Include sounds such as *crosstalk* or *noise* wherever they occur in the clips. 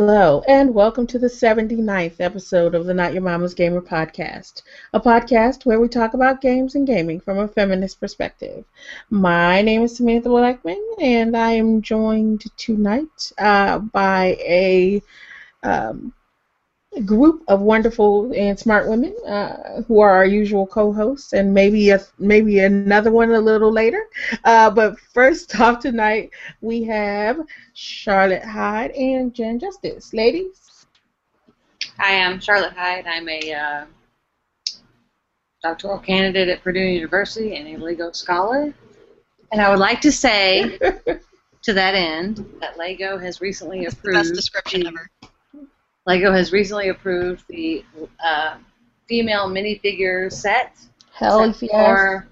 Hello, and welcome to the 79th episode of the Not Your Mama's Gamer podcast, a podcast where we talk about games and gaming from a feminist perspective. My name is Samantha Blackmon, and I am joined tonight uh, by a um, group of wonderful and smart women uh, who are our usual co-hosts, and maybe a, maybe another one a little later. Uh, but first *laughs* off tonight, we have Charlotte Hyde and Jen Justice. Ladies. Hi, I'm Charlotte Hyde. I'm a uh, doctoral candidate at Purdue University and a LEGO scholar. And I would like to say, *laughs* to that end, that LEGO has recently That's the approved. best description the- ever. LEGO has recently approved the uh, female minifigure set Hell set yes. for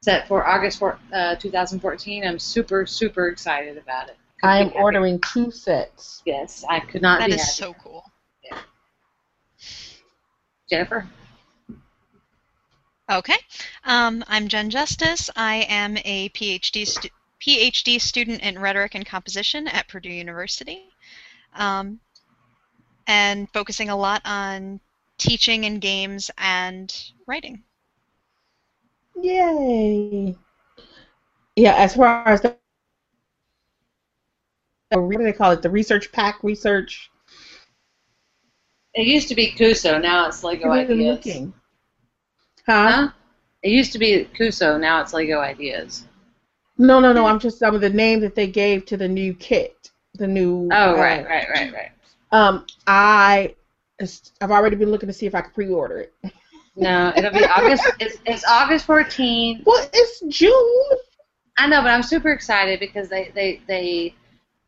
set for August for, uh, 2014. I'm super super excited about it. Couldn't I be am ordering two sets. Yes, I could not That be is happier. so cool. Jennifer. Okay. Um, I'm Jen Justice. I am a PhD stu- PhD student in rhetoric and composition at Purdue University, um, and focusing a lot on teaching and games and writing. Yay! Yeah, as far as the what do they call it? The research pack research. It used to be Cuusoo, now it's Lego Good Ideas. looking. Huh? Huh? It used to be Cuusoo, now it's Lego Ideas. No, no, no. I'm just some of the name that they gave to the new kit, the new. Oh, uh, right, right, right, right. Um, I, I've already been looking to see if I can pre-order it. No, it'll be August. *laughs* It's, it's August 14th. Well, it's June. I know, but I'm super excited because they, they, they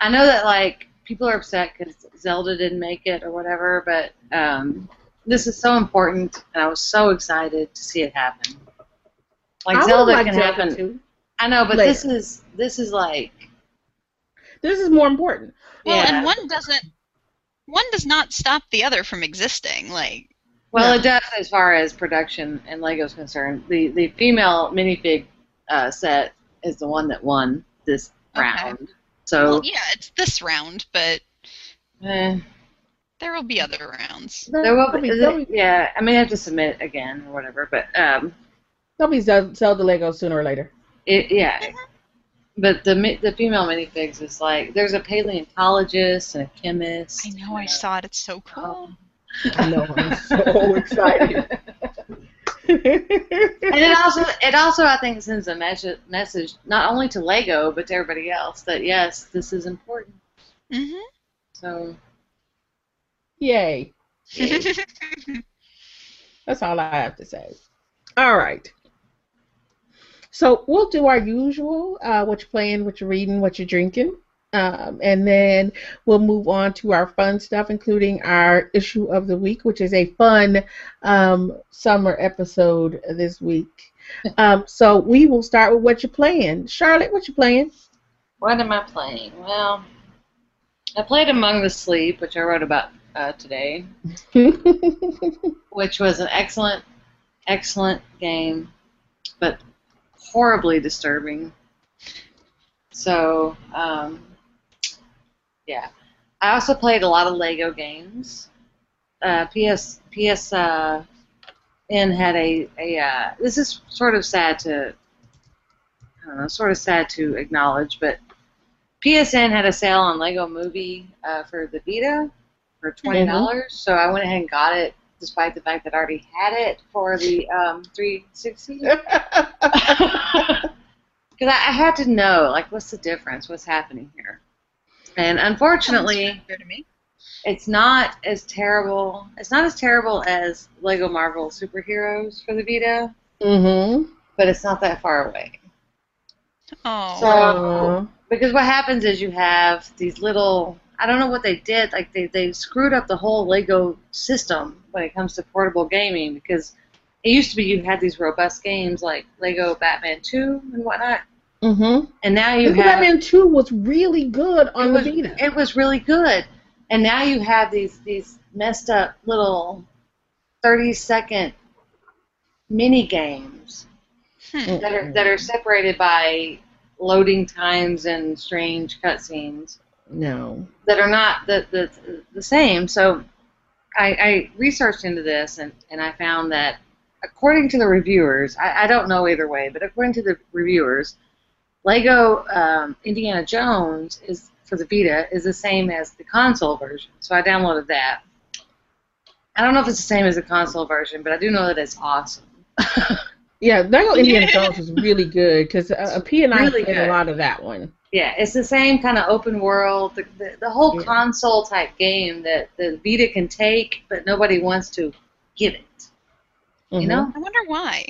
I know that like people are upset because Zelda didn't make it or whatever, but um, this is so important, and I was so excited to see it happen. Like I Zelda like can Zelda happen. too. I know, but later. this is this is like This is more important. Well, Yeah. and one doesn't. One does not stop the other from existing. Like, Well, Yeah. it does as far as production and Lego's concerned. The the female minifig uh, set is the one that won this Okay. round. So well, yeah, it's this round, but eh, there will be other rounds. there will be, be, yeah. I may have to submit again or whatever, but um, there'll be Zel- Zelda Lego sooner or later. it yeah. But the the female minifigs is like there's a paleontologist and a chemist. I know. I saw it. It's so cool. I know. I'm *laughs* so excited. And it also it also I think sends a message message not only to Lego but to everybody else that yes this is important. hmm So *laughs* Yay. That's all I have to say. All right. So we'll do our usual, uh, what you're playing, what you're reading, what you're drinking. Um, and then we'll move on to our fun stuff, including our issue of the week, which is a fun um, summer episode this week. *laughs* Um, so we will start with what you're playing. Charlotte, what you playing? what am I playing? Well, I played Among the Sleep, which I wrote about uh, today, *laughs* which was an excellent, excellent game, but horribly disturbing. So, um, yeah. I also played a lot of Lego games. Uh, PS PS uh, N had a a. Uh, this is sort of sad to. I don't know, sort of sad to acknowledge, but PSN had a sale on Lego Movie uh, for the Vita for twenty dollars. So I went ahead and got it, despite the fact that I already had it for the um, 360. Because *laughs* *laughs* I, I had to know, like, what's the difference? What's happening here? And unfortunately, to me. it's not as terrible. It's not as terrible as Lego Marvel Superheroes for the Vita, mm-hmm. but it's not that far away. Oh. So, because what happens is you have these little I don't know what they did, like they, they screwed up the whole Lego system when it comes to portable gaming because it used to be you had these robust games like Lego Batman 2 and whatnot. Mm-hmm. And now you Lego have Batman 2 was really good on it the Vita. it was really good. And now you have these these messed up little 30 second mini games Hmm. that are that are separated by loading times and strange cutscenes. No. that are not the the, the same. So I, I researched into this and, and I found that according to the reviewers, I, I don't know either way, but according to the reviewers, Lego um, Indiana Jones is for the Vita is the same as the console version. So I downloaded that. I don't know if it's the same as the console version, but I do know that it's awesome. *laughs* Yeah, Lego Indiana *laughs* Jones is really good because uh, P and I Really played good. a lot of that one. Yeah, it's the same kind of open world, the, the, the whole Yeah. console type game that the Vita can take, but nobody wants to give it. Mhm. You know, I wonder why.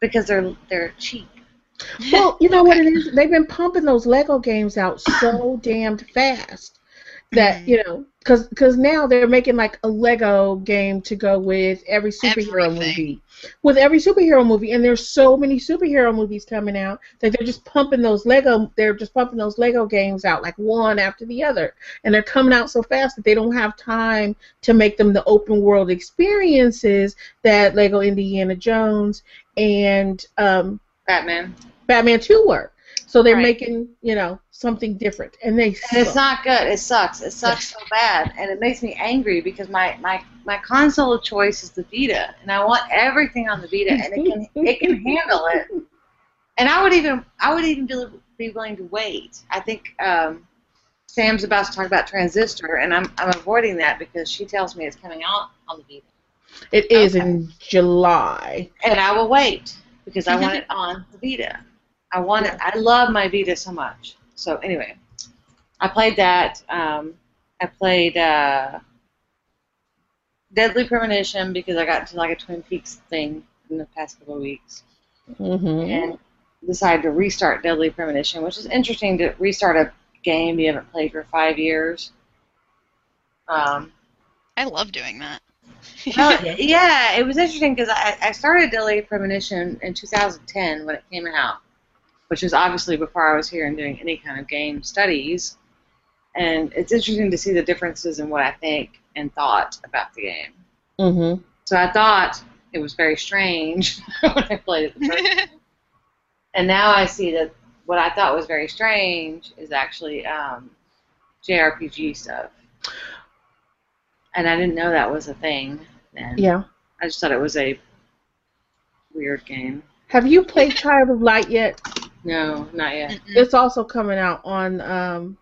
because they're they're cheap. *laughs* Well, you know what it is? They've been pumping those Lego games out so damned fast that Mhm. you know, because cause now they're making like a Lego game to go with every superhero Everything. movie, with every superhero movie, and there's so many superhero movies coming out that they're just pumping those Lego, they're just pumping those Lego games out like one after the other, and they're coming out so fast that they don't have time to make them the open world experiences that Lego Indiana Jones and um, Batman. Batman 2 were. So they're Right. making, you know, something different. And they And it's not good. It sucks. It sucks so bad, and it makes me angry because my, my, my console of choice is the Vita, and I want everything on the Vita, and it can it can *laughs* handle it. And I would even I would even be, be willing to wait. I think um, Sam's about to talk about Transistor, and I'm I'm avoiding that because she tells me it's coming out on the Vita, It is Okay. in July. and I will wait because I want it on the Vita. I want it. I love my Vita so much. So anyway, I played that. Um, I played uh, Deadly Premonition because I got into like a Twin Peaks thing in the past couple of weeks, hmm and decided to restart Deadly Premonition, which is interesting to restart a game you haven't played for five years. Um, I love doing that. well, *laughs* yeah, it was interesting because I, I started Deadly Premonition in 2010 when it came out, which was obviously before I was here and doing any kind of game studies. And it's interesting to see the differences in what I think and thought about the game. hmm So I thought it was very strange *laughs* when I played it the first time. *laughs* And now I see that what I thought was very strange is actually um, JRPG stuff. And I didn't know that was a thing then. Yeah. I just thought it was a weird game. Have you played Child of Light yet? No, not yet. Mm-mm. It's also coming out on um,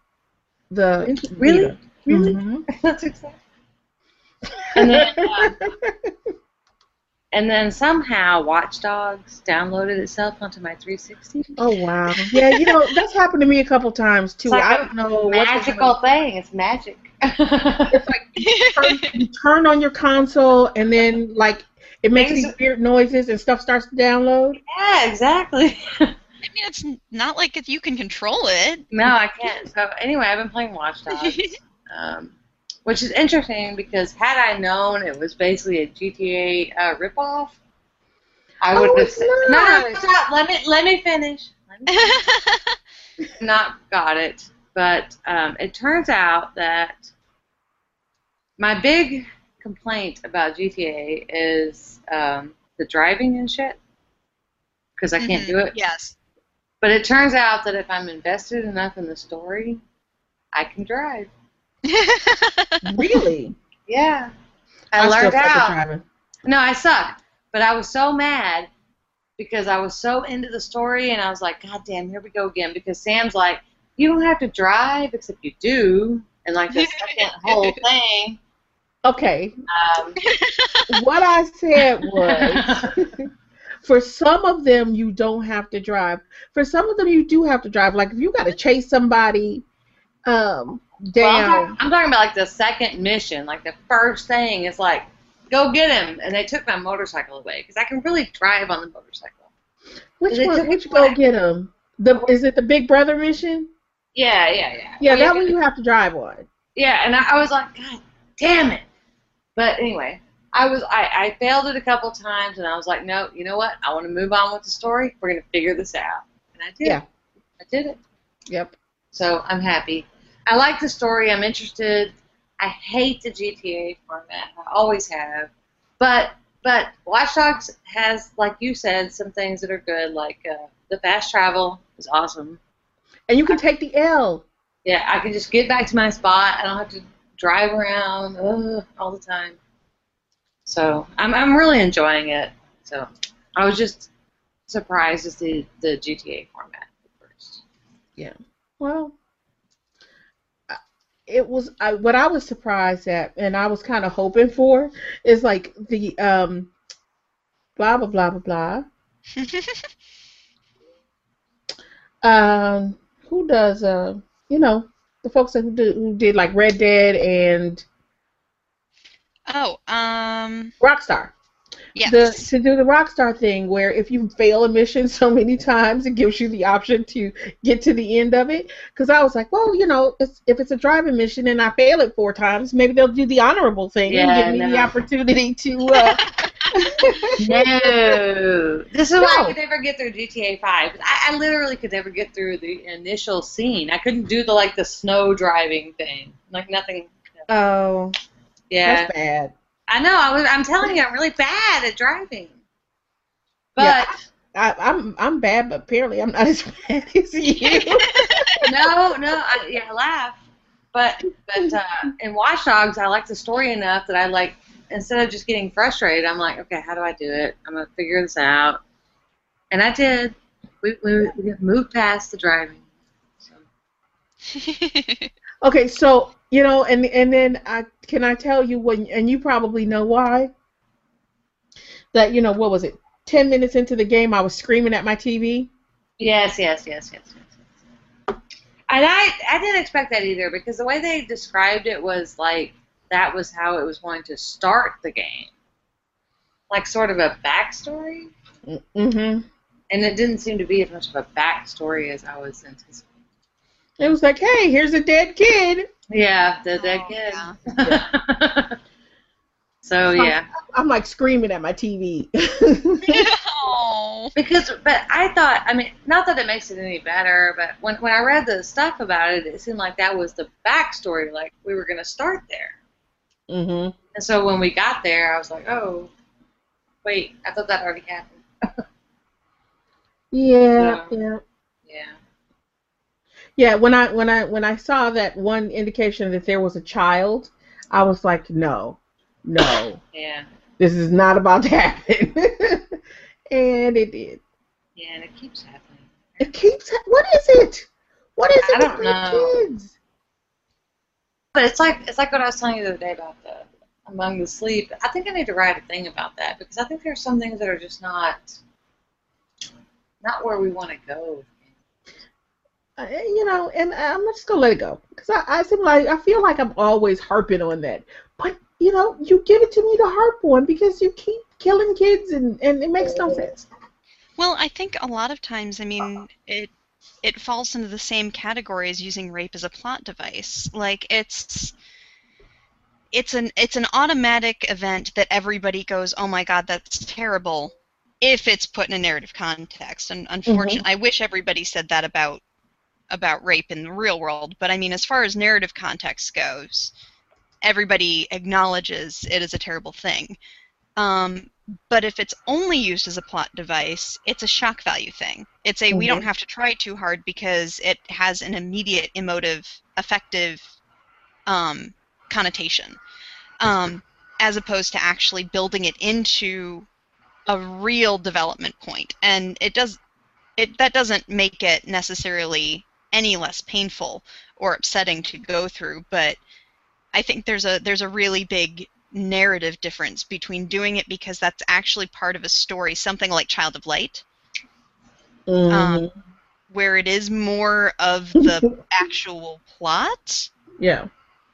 the Really? Vita. Really? Mhm. That's exciting. And then, uh, *laughs* and then somehow Watch Dogs downloaded itself onto my 360. Oh wow! Yeah, you know that's happened to me a couple times too. It's like I a don't know what the- Magical thing. It's magic. It's like you turn, you turn on your console and then like it makes these weird noises and stuff starts to download. yeah, exactly. *laughs* I mean, it's not like it- you can control it. no, I *laughs* can't. So anyway, I've been playing Watch *laughs* Dogs, um, which is interesting because had I known it was basically a GTA uh, ripoff, I Oh, would have it's said, no, no, stop. Let me let me finish. Let me *laughs* not got it, but um, it turns out that my big complaint about GTA is um, the driving and shit because I can't Mhm, do it. Yes. But it turns out that if I'm invested enough in the story, I can drive. *laughs* Really? Yeah, I, I learned still suck at out. driving. No, I suck. But I was so mad because I was so into the story and I was like, God damn, here we go again. Because Sam's like, you don't have to drive, except you do. And like the second *laughs* whole thing. Okay, Um, *laughs* what I said was for some of them you don't have to drive. For some of them you do have to drive. Like if you got to chase somebody um, well, I'm, down. talking, I'm talking about like the second mission. Like the first thing is like, go get him. And they took my motorcycle away because I can really drive on the motorcycle. which one? Which go get him? The is it the Big Brother mission? Yeah, yeah, yeah. Yeah, Well, that one you have to drive on. Yeah, and I, I was like, God damn it. But anyway, I was I, I failed it a couple times, and I was like, no, you know what? I want to move on with the story. We're gonna figure this out, and I did. Yeah. I did it. Yep. So I'm happy. I like the story. I'm interested. I hate the GTA format. I always have. But but Watch Dogs has, like you said, some things that are good. Like uh, the fast travel is awesome. And you can take the L. Yeah, I can just get back to my spot. I don't have to drive around ugh, all the time. So I'm I'm really enjoying it. So I was just surprised to see the GTA format at first. Yeah. Well, it was I, what I was surprised at, and I was kind of hoping for is like the um, blah blah blah blah blah. *laughs* Um, who does uh, you know, the folks who did, who did like Red Dead and oh, um, Rockstar. yes. The, to do the Rockstar thing, where if you fail a mission *laughs* so many times, it gives you the option to get to the end of it. Because I was like, well, you know, it's, if it's a driving mission and I fail it four times, maybe they'll do the honorable thing Yeah, and give me the opportunity to. *laughs* Uh, *laughs* No, this is why I could never get through GTA Five. I, I literally could never get through the initial scene. I couldn't do the like the snow driving thing. Like nothing. oh, Yeah, that's bad. I know. I was. I'm telling you, I'm really bad at driving. But Yeah. I, I'm I'm bad, but apparently I'm not *laughs* as bad as you. *laughs* no, no, I, yeah, I laugh. But but uh, in Watch Dogs, I like the story enough that I like instead of just getting frustrated, I'm like, okay, how do I do it? I'm gonna figure this out, and I did. We we, we moved past the driving. So. *laughs* Okay, so you know, and and then I can I tell you when, and you probably know why. That you know what was it? Ten minutes into the game, I was screaming at my TV. Yes, yes, yes, yes, yes. yes. And I I didn't expect that either because the way they described it was like that was how it was going to start the game, like sort of a backstory. Mm-hmm. And it didn't seem to be as much of a backstory as I was anticipating. It was like, hey, here's a dead kid. Yeah, the dead Oh, kid. *laughs* so yeah, I'm like screaming at my TV. *laughs* *laughs* oh. because but I thought I mean not that it makes it any better, but when when I read the stuff about it, it seemed like that was the backstory. Like we were gonna start there, mm-hmm. and so when we got there, I was like, oh, wait, I thought that already happened. Yeah, Yeah. yeah, Yeah. Yeah. When I when I when I saw that one indication that there was a child, I was like, no, no, Yeah. this is not about to happen. *laughs* and it did. Yeah, and it keeps happening. It keeps. What is it? What is it I don't know. kids? But it's like it's like what I was telling you the other day about the among the sleep. I think I need to write a thing about that because I think there's some things that are just not not where we want to go. You know, and I'm just gonna let it go because I, I seem like I feel like I'm always harping on that. But you know, you give it to me to harp on because you keep killing kids and and it makes no sense. Well, I think a lot of times, I mean, it it falls into the same category as using rape as a plot device. Like it's it's an it's an automatic event that everybody goes, "Oh my god, that's terrible." If it's put in a narrative context, and mm-hmm. unfortunately, I wish everybody said that about about rape in the real world. But I mean, as far as narrative context goes, everybody acknowledges it is a terrible thing. Um, but if it's only used as a plot device, it's a shock value thing. It's a we don't Mhm. have to try too hard because it has an immediate emotive, effective um, connotation, um, as opposed to actually building it into a real development point. And it does it that doesn't make it necessarily any less painful or upsetting to go through, but I think there's a there's a really big narrative difference between doing it because that's actually part of a story, something like Child of Light, Um, where it is more of *laughs* the actual plot, yeah,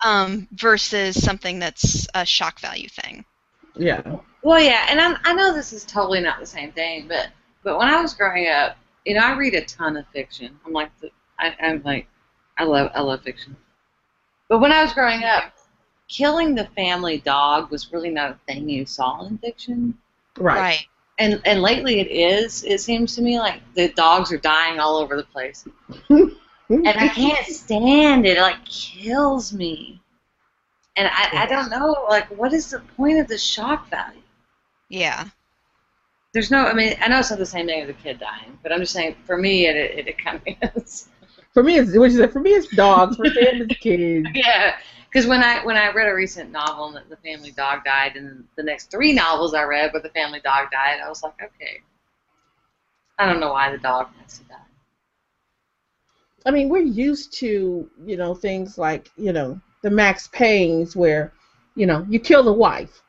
um, versus something that's a shock value thing. yeah. Well, yeah, and I, I know this is totally not the same thing, but but when I was growing up, you know, I read a ton of fiction. I'm like, the, I, I'm like, I love I love fiction. But when I was growing up, killing the family dog was really not a thing you saw in fiction. Right. And and lately it is. It seems to me like the dogs are dying all over the place, *laughs* and I can't stand it. It like kills me. And I, I don't know, like, what is the point of the shock value? Yeah. There's no, I mean, I know it's not the same thing as a kid dying, but I'm just saying, for me, it it, it kind of is. For me, it's which is for me, it's dogs. For Sam, it's *laughs* kids. Yeah, because when I when I read a recent novel and the family dog died, and the next three novels I read where the family dog died, I was like, okay, I don't know why the dog has to die. I mean, we're used to you know things like you know the Max Payne's where you know you kill the wife,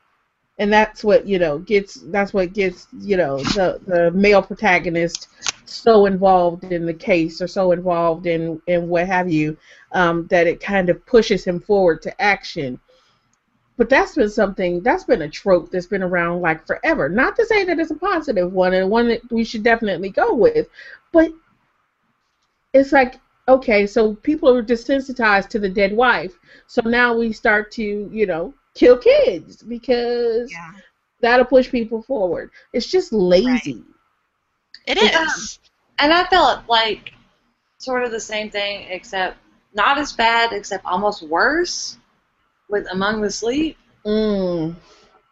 and that's what you know gets that's what gets you know the the male protagonist so involved in the case or so involved in in what have you um, that it kind of pushes him forward to action. But that's been something that's been a trope that's been around like forever. Not to say that it's a positive one and one that we should definitely go with, but it's like okay, so people are desensitized to the dead wife, so now we start to you know kill kids because Yeah. that'll push people forward. It's just lazy. It Yeah. And I felt like sort of the same thing, except not as bad, except almost worse with Among the Sleep. Mm.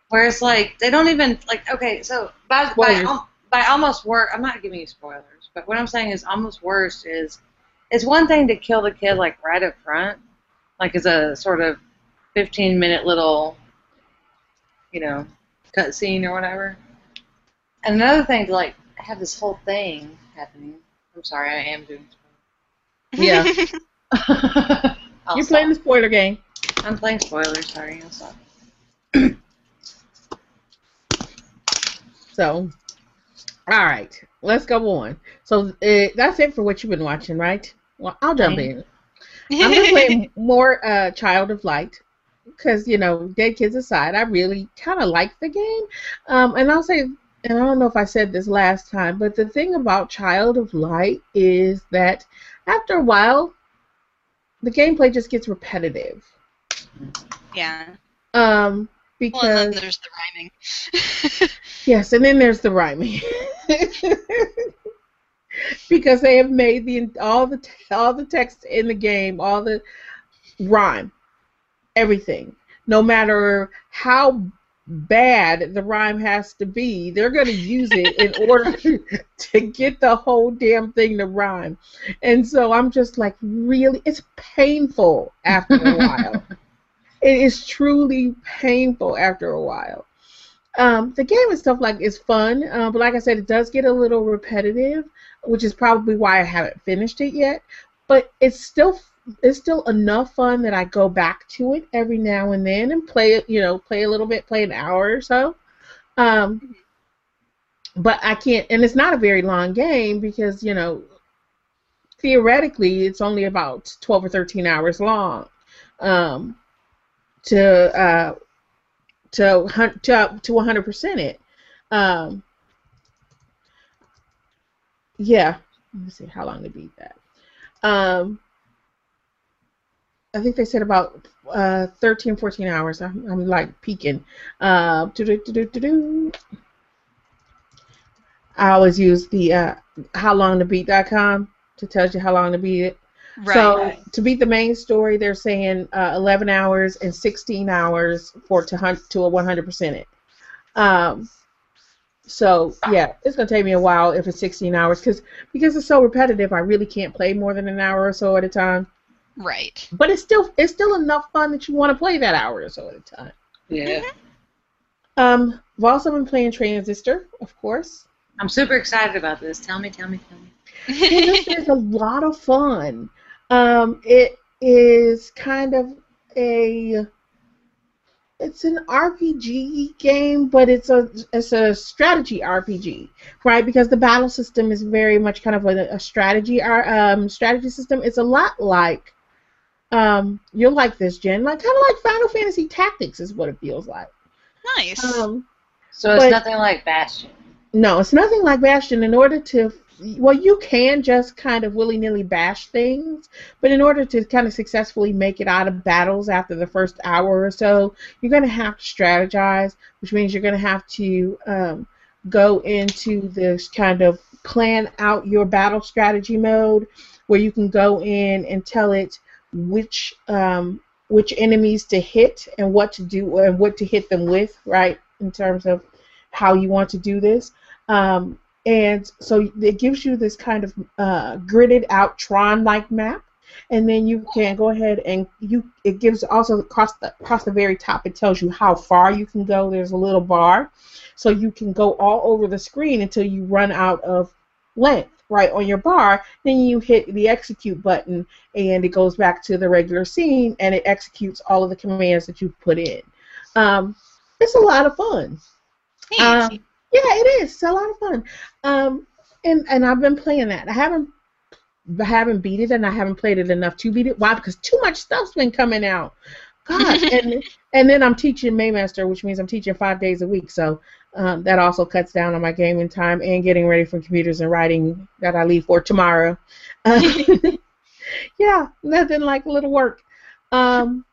Where it's like they don't even like okay, so by by, by almost worse, I'm not giving you spoilers, but what I'm saying is almost worse is it's one thing to kill the kid like right up front, like as a sort of 15 minute little, you know, cutscene or whatever, and another thing to like have this whole thing happening. I'm sorry, I am doing. *laughs* Yeah. *laughs* You're stop. playing the spoiler game. I'm playing spoilers. Sorry, I'll stop. So, all right, let's go on. So uh, that's it for what you've been watching, right? Well, I'll jump in. I'm gonna play *laughs* more uh, Child of Light because you know, dead kids aside, I really kind of like the game. Um, and I'll say, and I don't know if I said this last time, but the thing about Child of Light is that after a while, the gameplay just gets repetitive. yeah. Um, Well, and then because there's the rhyming. *laughs* Yes, and then there's the rhyming. *laughs* because they have made the all the all the text in the game, all the rhyme, everything. No matter how bad the rhyme has to be, they're going to use it in *laughs* order to get the whole damn thing to rhyme. And so I'm just like, really, it's painful after a while. *laughs* It is truly painful after a while. Um, the game and stuff like is fun, uh, but like I said, it does get a little repetitive, which is probably why I haven't finished it yet. But it's still it's still enough fun that I go back to it every now and then and play it, you know, play a little bit, play an hour or so. Um, but I can't, and it's not a very long game because you know, theoretically, it's only about twelve or thirteen hours long. Um, to uh, to hunt to to 100% it. Um, yeah, let me see how long to beat that. Um, I think they said about uh, 13, 14 hours. I'm, I'm like peeking. Uh. I always use the uh, howlongtobeat.com to tell you how long to beat it. right. So to beat the main story, they're saying uh, 11 hours and 16 hours for to hunt to a 100% it. Um, so yeah, it's gonna take me a while if it's 16 hours because because it's so repetitive. I really can't play more than an hour or so at a time. Right. But it's still it's still enough fun that you want to play that hour or so at a time. Yeah. Um, I've also been playing Transistor, of course. I'm super excited about this. Tell me, tell me, tell me. Transistor is *laughs* a lot of fun. Um, it is kind of a it's an RPG game, but it's a it's a strategy RPG, right? Because the battle system is very much kind of a, a strategy ar- um, strategy system. It's a lot like um, you'll like this, Jen, like kind of like Final Fantasy Tactics is what it feels like. nice. Um, So it's But- nothing like Bastion. no, it's nothing like Bastion. In order to, well, you can just kind of willy nilly bash things, but in order to kind of successfully make it out of battles after the first hour or so, you're going to have to strategize, which means you're going to have to um, go into this kind of plan out your battle strategy mode, where you can go in and tell it which um, which enemies to hit and what to do and what to hit them with, right? In terms of how you want to do this. Um, and so it gives you this kind of uh, gridded out Tron-like map, and then you can go ahead and you it gives also across the across the very top it tells you how far you can go. There's a little bar, so you can go all over the screen until you run out of length right on your bar. Then you hit the execute button, and it goes back to the regular scene, and it executes all of the commands that you put in. Um, it's a lot of fun. Um, yeah, it is. It's a lot of fun. Um, and and I've been playing that. I haven't I haven't beat it, and I haven't played it enough to beat it. Why? Because too much stuff's been coming out. *laughs* God, and and then I'm teaching Maymaster, which means I'm teaching five days a week. So um, that also cuts down on my gaming time and getting ready for computers and writing that I leave for tomorrow. *laughs* yeah, nothing like a little work. Um,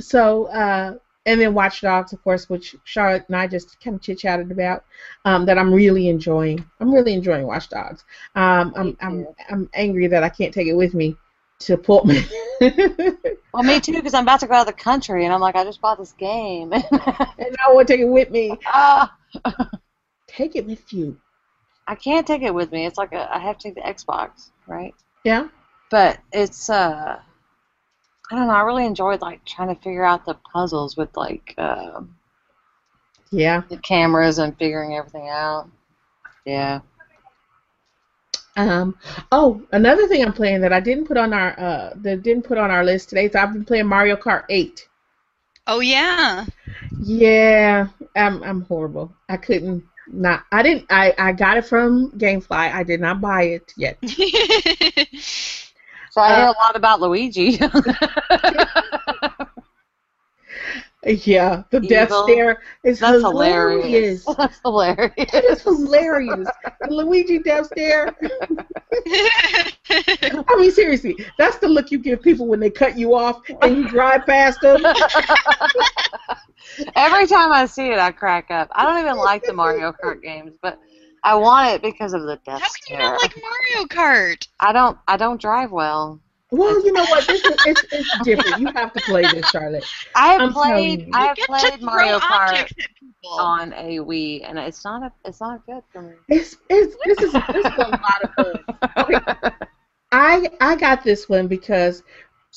so uh, and then Watch Dogs, of course, which Charlotte and I just kind of chit chatted about, um, that I'm really enjoying. I'm really enjoying Watch Dogs. Um, I'm, I'm, I'm angry that I can't take it with me to Pullman. *laughs* well, me too, because I'm about to go out of the country, and I'm like, I just bought this game, *laughs* and I want to take it with me. *laughs* Ah. take it with you. I can't take it with me. It's like a, I have to take the Xbox, right? Yeah. But it's uh I don't know. I really enjoyed like trying to figure out the puzzles with like uh, yeah the cameras and figuring everything out. Yeah. Um. Oh, another thing I'm playing that I didn't put on our uh that didn't put on our list today. So I've been playing Mario Kart 8. Oh yeah. Yeah. I'm I'm horrible. I couldn't not. I didn't. I I got it from GameFly. I did not buy it yet. *laughs* So I hear uh, a lot about Luigi. *laughs* *laughs* yeah, the Evil. death stare is That's hilarious. hilarious. That's hilarious. It is hilarious. the Luigi death stare. I mean, seriously, that's the look you give people when they cut you off and you drive past them. *laughs* Every time I see it, I crack up. I don't even like the Mario Kart games, but I want it because of the death Stare. How can you not like Mario Kart? I don't. I don't drive well. Well, you know what? This is *laughs* it's, it's different. You have to play this, Charlotte. I have I'm played. I have played Mario Kart on a Wii, and it's not a. It's not good for me. It's it's this is this is a lot of fun. Okay. I I got this one because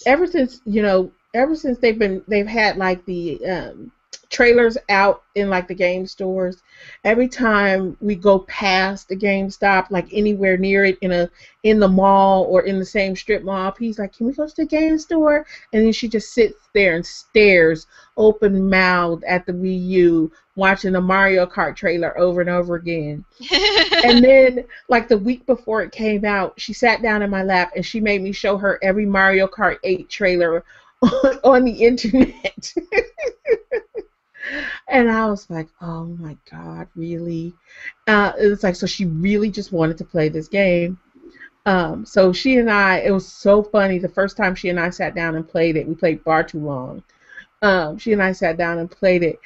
ever since you know ever since they've been they've had like the um, trailers out in like the game stores. Every time we go past the GameStop, like anywhere near it in a in the mall or in the same strip mall, he's like, "Can we go to the game store?" And then she just sits there and stares, open mouthed, at the Wii U, watching the Mario Kart trailer over and over again. *laughs* and then, like the week before it came out, she sat down in my lap and she made me show her every Mario Kart 8 trailer on, *laughs* on the internet. *laughs* and I was like, oh my god, really? Uh, it's like so she really just wanted to play this game. Um, so she and I, it was so funny. The first time she and I sat down and played it, we played far too long. Um, she and I sat down and played it.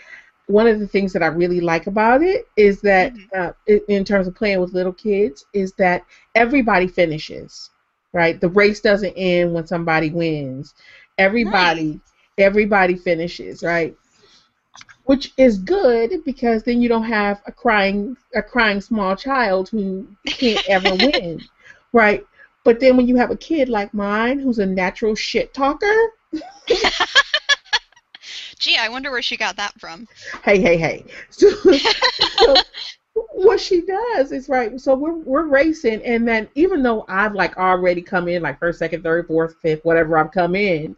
One of the things that I really like about it is that, mm-hmm. uh, in terms of playing with little kids, is that everybody finishes. Right, the race doesn't end when somebody wins. Everybody, nice. everybody finishes. Right, which is good because then you don't have a crying a crying small child who can't ever *laughs* win, right? But then when you have a kid like mine who's a natural shit talker. *laughs* Gee, I wonder where she got that from. Hey, hey, hey. *laughs* So, so what she does is right. So we're we're racing, and then even though I've like already come in like first, second, third, fourth, fifth, whatever I've come in,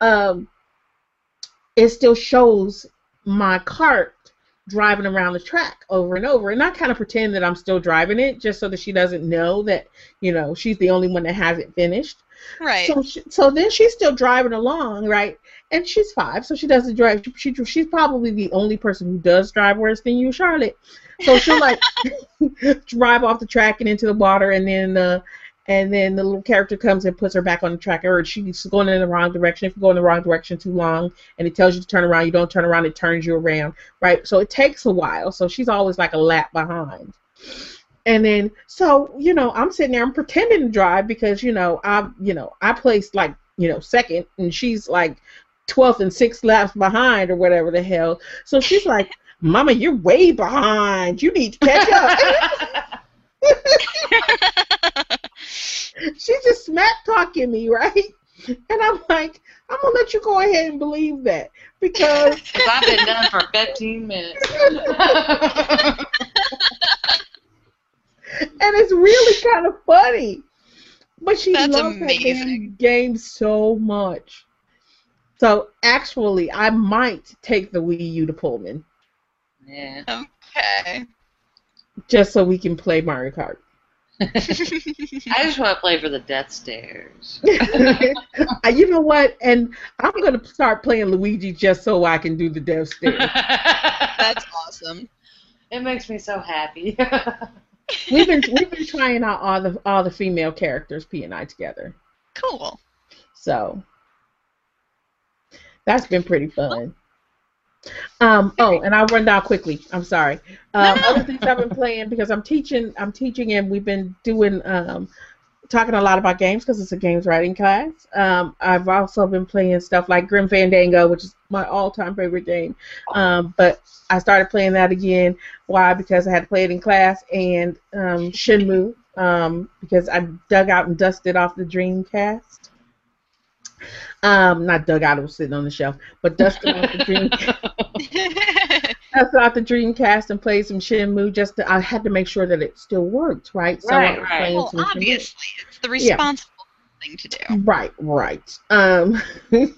um, it still shows my cart driving around the track over and over. And I kind of pretend that I'm still driving it just so that she doesn't know that you know she's the only one that hasn't finished. Right. So she, so then she's still driving along right? And she's five so she doesn't drive. She, she she's probably the only person who does drive worse than you Charlotte. So she'll like *laughs* drive off the track and into the water and then uh and then the little character comes and puts her back on the track, or she's going in the wrong direction. If you go in the wrong direction too long, and it tells you to turn around, you don't turn around, it turns you around, right? So it takes a while. So she's always like a lap behind. And then, so you know, I'm sitting there, I'm pretending to drive because you know, I, you know, I placed like, you know, second, and she's like 12th and six laps behind, or whatever the hell. So she's like, "Mama, you're way behind. You need to catch up." *laughs* She's just smack talking me, right? And I'm like, I'm gonna let you go ahead and believe that because *laughs* I've been done for 15 minutes. and it's really kind of funny. But she That's loves that damn game so much. So actually, I might take the Wii U to Pullman yeah. Okay. Just so we can play Mario Kart. *laughs* I just want to play for the death stares. Uh, *laughs* you know what? And I'm gonna start playing Luigi just so I can do the death stares. *laughs* That's awesome. it makes me so happy. we've been we've been trying out all the all the female characters P and I together. Cool. So that's been pretty fun. Um, oh, and I'll run down quickly. I'm sorry. Um. Other things I've been playing because I'm teaching. I'm teaching, and we've been doing um, talking a lot about games because it's a games writing class. Um, I've also been playing stuff like Grim Fandango, which is my all-time favorite game. Um, but I started playing that again. Why? Because I had to play it in class, and um, Shenmue um, because I dug out and dusted off the Dreamcast. Um, not dug out; it was sitting on the shelf, but dusted off the Dream, dusted off the Dreamcast and played some Shenmue. Just to, I had to make sure that it still worked, right? So Right, I was right. playing well, some Shenmue. obviously, it's the Yeah. responsible thing to do. Right, right. Um, *laughs* and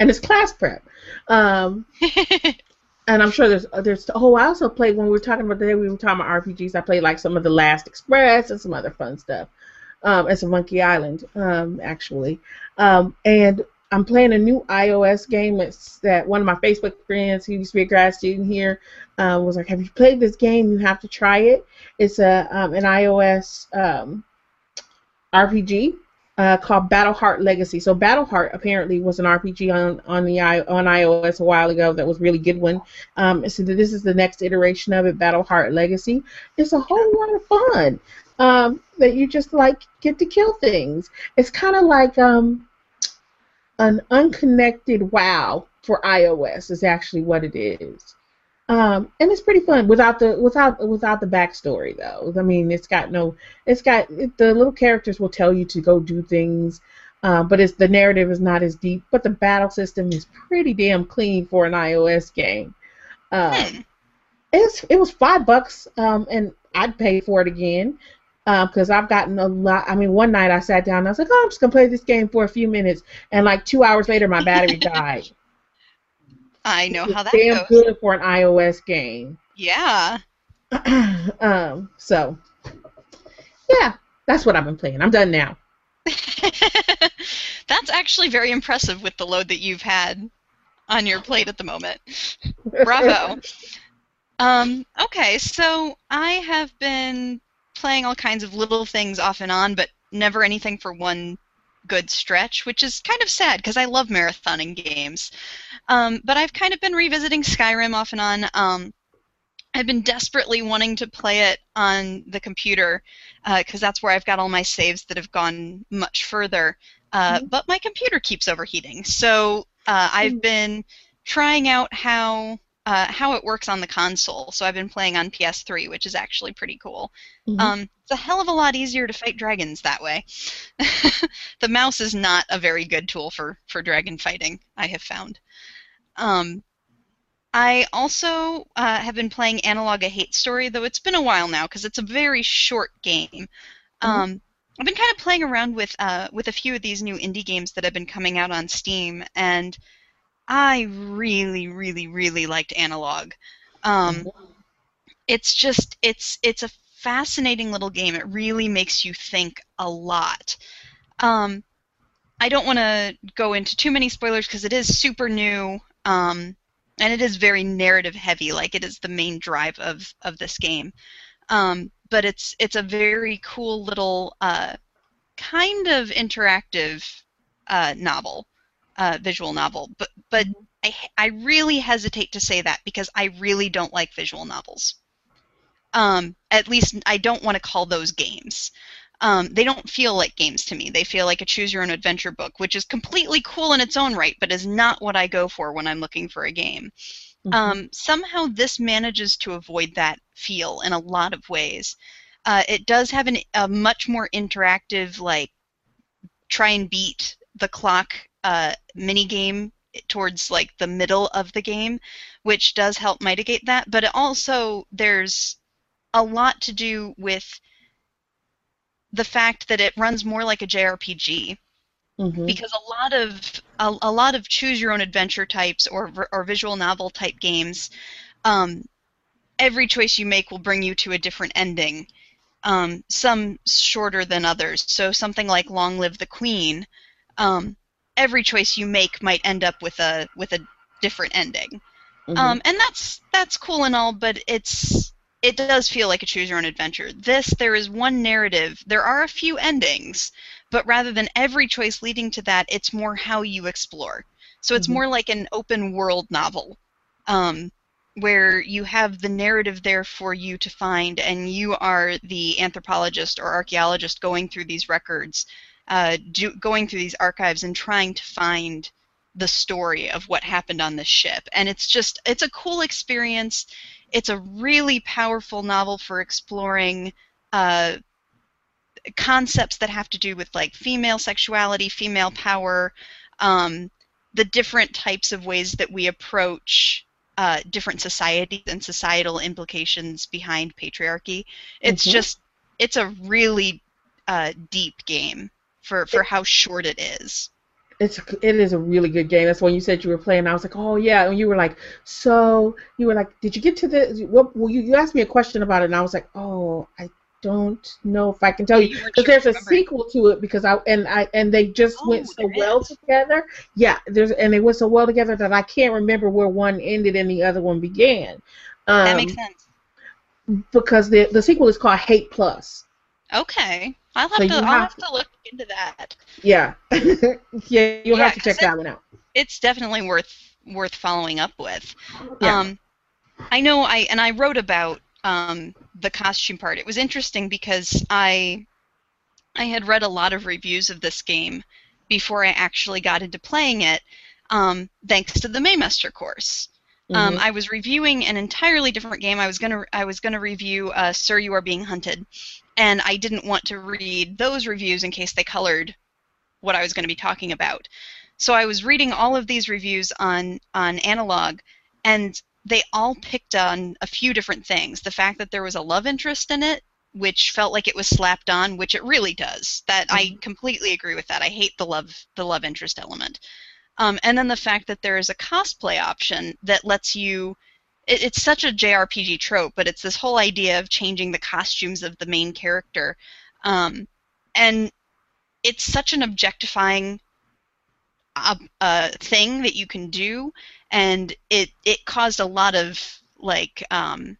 it's class prep. Um, *laughs* and I'm sure there's there's oh I also played when we were talking about the day we were talking about RPGs. I played like some of the Last Express and some other fun stuff. Um, and some Monkey Island, um, actually. Um, and I'm playing a new iOS game. It's that one of my Facebook friends who used to be a grad student here uh, was like, "Have you played this game? You have to try it. It's a um, an iOS um, RPG uh, called Battleheart Legacy. So Battleheart apparently was an RPG on on the i on iOS a while ago that was a really good one. Um, so this is the next iteration of it, Battleheart Legacy. It's a whole lot of fun. Um, that you just like get to kill things. It's kind of like um, an unconnected WoW for iOS is actually what it is. Um, and it's pretty fun without the without without the backstory though. I mean, it's got no, it's got it, the little characters will tell you to go do things, uh, but it's the narrative is not as deep. But the battle system is pretty damn clean for an iOS game. Um, Hmm. it's it was five bucks, um, and I'd pay for it again because I've gotten a lot. I mean, one night I sat down and I was like, oh, I'm just gonna play this game for a few minutes, and like two hours later, my battery *laughs* died. I know how that damn goes. good for an iOS game. Yeah. *clears throat* um, so yeah, that's what I've been playing. I'm done now. *laughs* That's actually very impressive with the load that you've had on your plate at the moment. Bravo. *laughs* Um, okay, so I have been playing all kinds of little things off and on, but never anything for one good stretch, which is kind of sad because I love marathoning games. Um, but I've kind of been revisiting Skyrim off and on. Um, I've been desperately wanting to play it on the computer because that's where I've got all my saves that have gone much further. Uh, Mhm. But my computer keeps overheating, so uh, I've Mm. been trying out how uh, how it works on the console. So I've been playing on PS3, which is actually pretty cool. Mhm. Um, it's a hell of a lot easier to fight dragons that way. *laughs* the mouse is not a very good tool for for dragon fighting. I have found. Um, I also uh, have been playing Analogue a Hate Story, though it's been a while now because it's a very short game. Um, I've been kind of playing around with uh, with a few of these new indie games that have been coming out on Steam, and I really, really, really liked Analogue. Um, it's just it's it's a fascinating little game. It really makes you think a lot. Um, I don't want to go into too many spoilers because it is super new, um, and it is very narrative heavy. Like it is the main drive of of this game. Um, but it's it's a very cool little uh, kind of interactive uh, novel, uh, visual novel. But but I I really hesitate to say that because I really don't like visual novels. Um, at least I don't want to call those games. Um, they don't feel like games to me. They feel like a choose your own adventure book, which is completely cool in its own right, but is not what I go for when I'm looking for a game. Mhm. Um, somehow this manages to avoid that feel in a lot of ways. Uh, it does have an, a much more interactive, like, try and beat the clock uh, mini game towards like the middle of the game, which does help mitigate that. But it also there's a lot to do with the fact that it runs more like a JRPG Mm-hmm. because a lot of a, a lot of choose your own adventure types or or visual novel type games um, every choice you make will bring you to a different ending um, some shorter than others so something like long live the queen um, every choice you make might end up with a with a different ending Mhm. um, and that's that's cool and all, but it's it does feel like a choose your own adventure. This there is one narrative. There are a few endings, but rather than every choice leading to that, it's more how you explore. So it's Mhm. more like an open world novel, um, where you have the narrative there for you to find, and you are the anthropologist or archaeologist going through these records, uh, do, going through these archives, and trying to find the story of what happened on this ship. And it's just it's a cool experience. It's a really powerful novel for exploring uh, concepts that have to do with like female sexuality female power um, the different types of ways that we approach uh, different societies and societal implications behind patriarchy. It's Mhm. just it's a really uh, deep game for for how short it is It's it is a really good game. That's when you said you were playing. I was like, oh yeah, and you were like, so you were like, did you get to the? What? Well, you, you asked me a question about it, and I was like, oh, I don't know if I can tell you because there's a sequel to it because I and I and they just Oh, went so well is. together. Yeah, there's and they went so well together that I can't remember where one ended and the other one began. Um, that makes sense because the the sequel is called Hate Plus. Okay. I'll have So to I'll have to look into that. Yeah, *laughs* yeah, you'll Yeah, have to check that one out. It's definitely worth worth following up with. Yeah. Um I know I and I wrote about um the costume part. It was interesting because I I had read a lot of reviews of this game before I actually got into playing it, um, thanks to the Maymester course. Um, Mhm. I was reviewing an entirely different game. I was gonna I was gonna review uh, Sir You Are Being Hunted, and I didn't want to read those reviews in case they colored what I was going to be talking about. So I was reading all of these reviews on on Analogue, and they all picked on a few different things. The fact that there was a love interest in it, which felt like it was slapped on, which it really does. That I completely agree with that. I hate the love the love interest element. Um, and then the fact that there is a cosplay option that lets you it, it's such a JRPG trope, but it's this whole idea of changing the costumes of the main character. Um, and it's such an objectifying uh, uh, thing that you can do, and it it caused a lot of like um,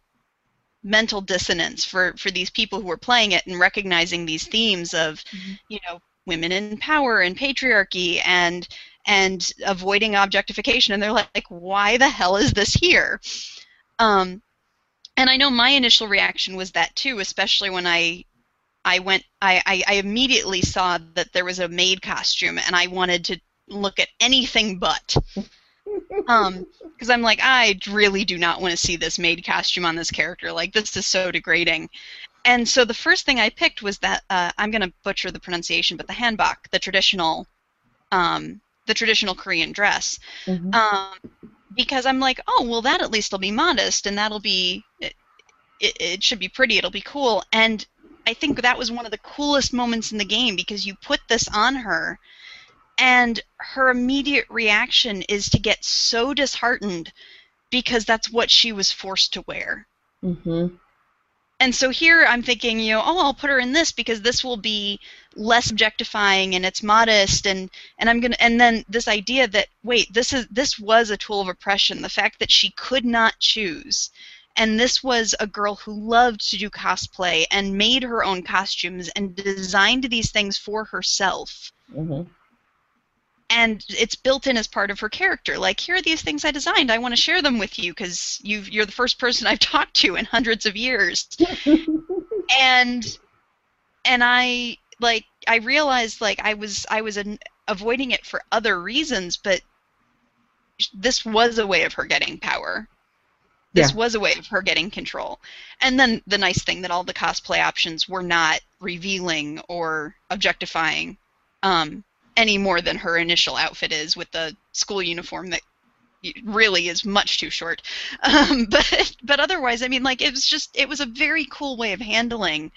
mental dissonance for for these people who were playing it and recognizing these themes of Mhm. you know women in power and patriarchy and and avoiding objectification and they're like, like why the hell is this here um, and i know my initial reaction was that too especially when i i went I, I i immediately saw that there was a maid costume and i wanted to look at anything but. Um *laughs* because i'm like i really do not want to see this maid costume on this character like this is so degrading. And so the first thing i picked was that uh, i'm going to butcher the pronunciation but the hanbok the traditional um, the traditional korean dress. Mhm. um, because i'm like oh well that at least will be modest and that'll be it, it, should be pretty it'll be cool and i think that was one of the coolest moments in the game because you put this on her and her immediate reaction is to get so disheartened because that's what she was forced to wear Mhm. And so here I'm thinking, you know, oh, I'll put her in this because this will be less objectifying and it's modest and and I'm gonna and then this idea that wait, this is this was a tool of oppression. The fact that she could not choose, and this was a girl who loved to do cosplay and made her own costumes and designed these things for herself. Mhm. And it's built in as part of her character. Like, here are these things I designed. I want to share them with you because you're the first person I've *laughs* talked to in hundreds of years *laughs* and and I like I realized like I was I was an, avoiding it for other reasons, but this was a way of her getting power. This Yeah. was a way of her getting control. And then the nice thing that all the cosplay options were not revealing or objectifying um, any more than her initial outfit is with the school uniform that really is much too short. *laughs* Um, but but otherwise, I mean, like it was just it was a very cool way of handling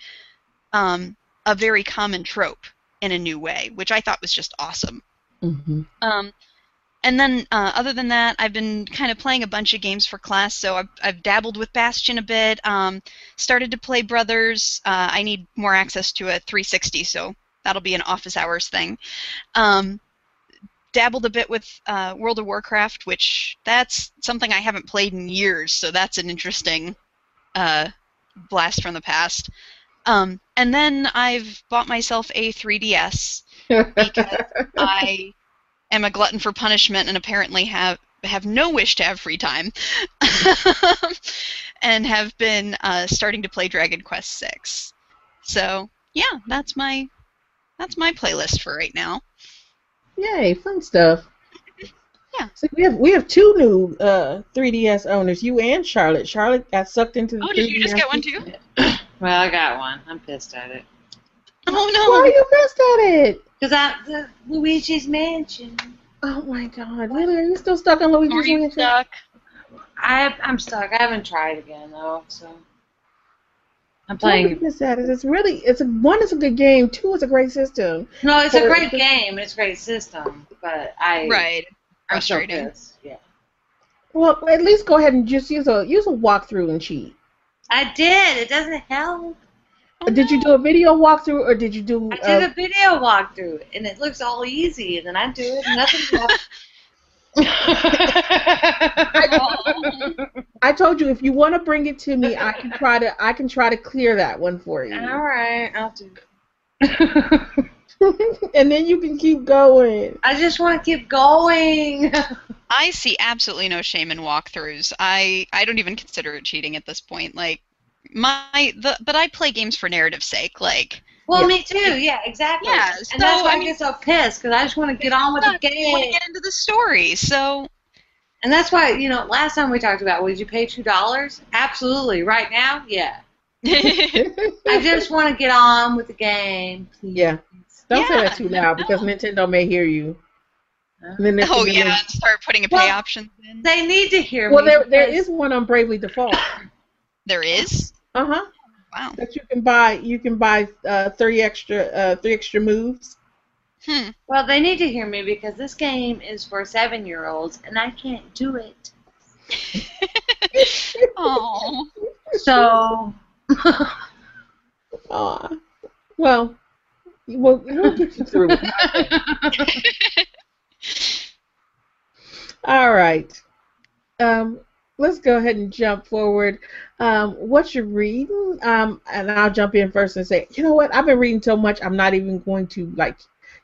um, a very common trope in a new way, which I thought was just awesome. hmm Um, and then, uh, other than that, I've been kind of playing a bunch of games for class. So I've, I've dabbled with Bastion a bit. Um, started to play Brothers. Uh, I need more access to a 360, so that'll be an office hours thing. Um, dabbled a bit with uh, World of Warcraft, which that's something I haven't played in years. So that's an interesting uh, blast from the past. Um, and then I've bought myself a 3DS. Because *laughs* I am a glutton for punishment and apparently have have no wish to have free time, *laughs* and have been uh, starting to play Dragon Quest Six. So yeah, that's my that's my playlist for right now. Yay, fun stuff. Yeah. So we have we have two new uh, 3DS owners, you and Charlotte. Charlotte got sucked into the Oh, did you just get one too? Well, I got one. I'm pissed at it. Oh no! Why are you pissed at it? Cause I the Luigi's Mansion. Oh my God! Really? Are you still stuck on Luigi's Are you Mansion? stuck? I I'm stuck. I haven't tried again though, so I'm Don't be playing. pissed at it. It's really it's a one. It's a good game. Two, it's a great system. No, it's a Or- great game. And it's a great system, but I Right. I'm so Frustrating. pissed. Yeah, Well, at least go ahead and just use a use a walkthrough and cheat. I did. It doesn't help. Oh, did you do a video walkthrough or did you do? I did uh, a video walkthrough, and it looks all easy, and then I do it, and nothing *laughs* happens. I told you if you want to bring it to me, I can try to I can try to clear that one for you, all right, I'll do it. *laughs* and then you can keep going. I just want to keep going. *laughs* I see absolutely no shame in walkthroughs. I I don't even consider it cheating at this point. Like my the but I play games for narrative sake. Like Well, Yeah. me too. Yeah, exactly. Yeah, and that's why I I, get so pissed because I just want to get on with the you want to game. get into the story. So And that's why you know, last time we talked about, would you pay two dollars? Absolutely. Right now, yeah. *laughs* I just want to get on with the game. Please. Yeah. Don't say that too loud because. Nintendo may hear you. And oh yeah, and start putting a pay Well, option in. They need to hear Well, me. there there because- is one on Bravely Default. There is. Uh huh. Wow. That you can buy. You can buy uh, three extra uh, three extra moves. Hmm. Well, they need to hear me because this game is for seven-year-olds, and I can't do it. *laughs* Oh. So. *laughs* Aw. Well, we'll, we'll get you through. *laughs* All right. Um, let's go ahead and jump forward. Um, what you're reading, um, and I'll jump in first and say, you know what? I've been reading so much, I'm not even going to like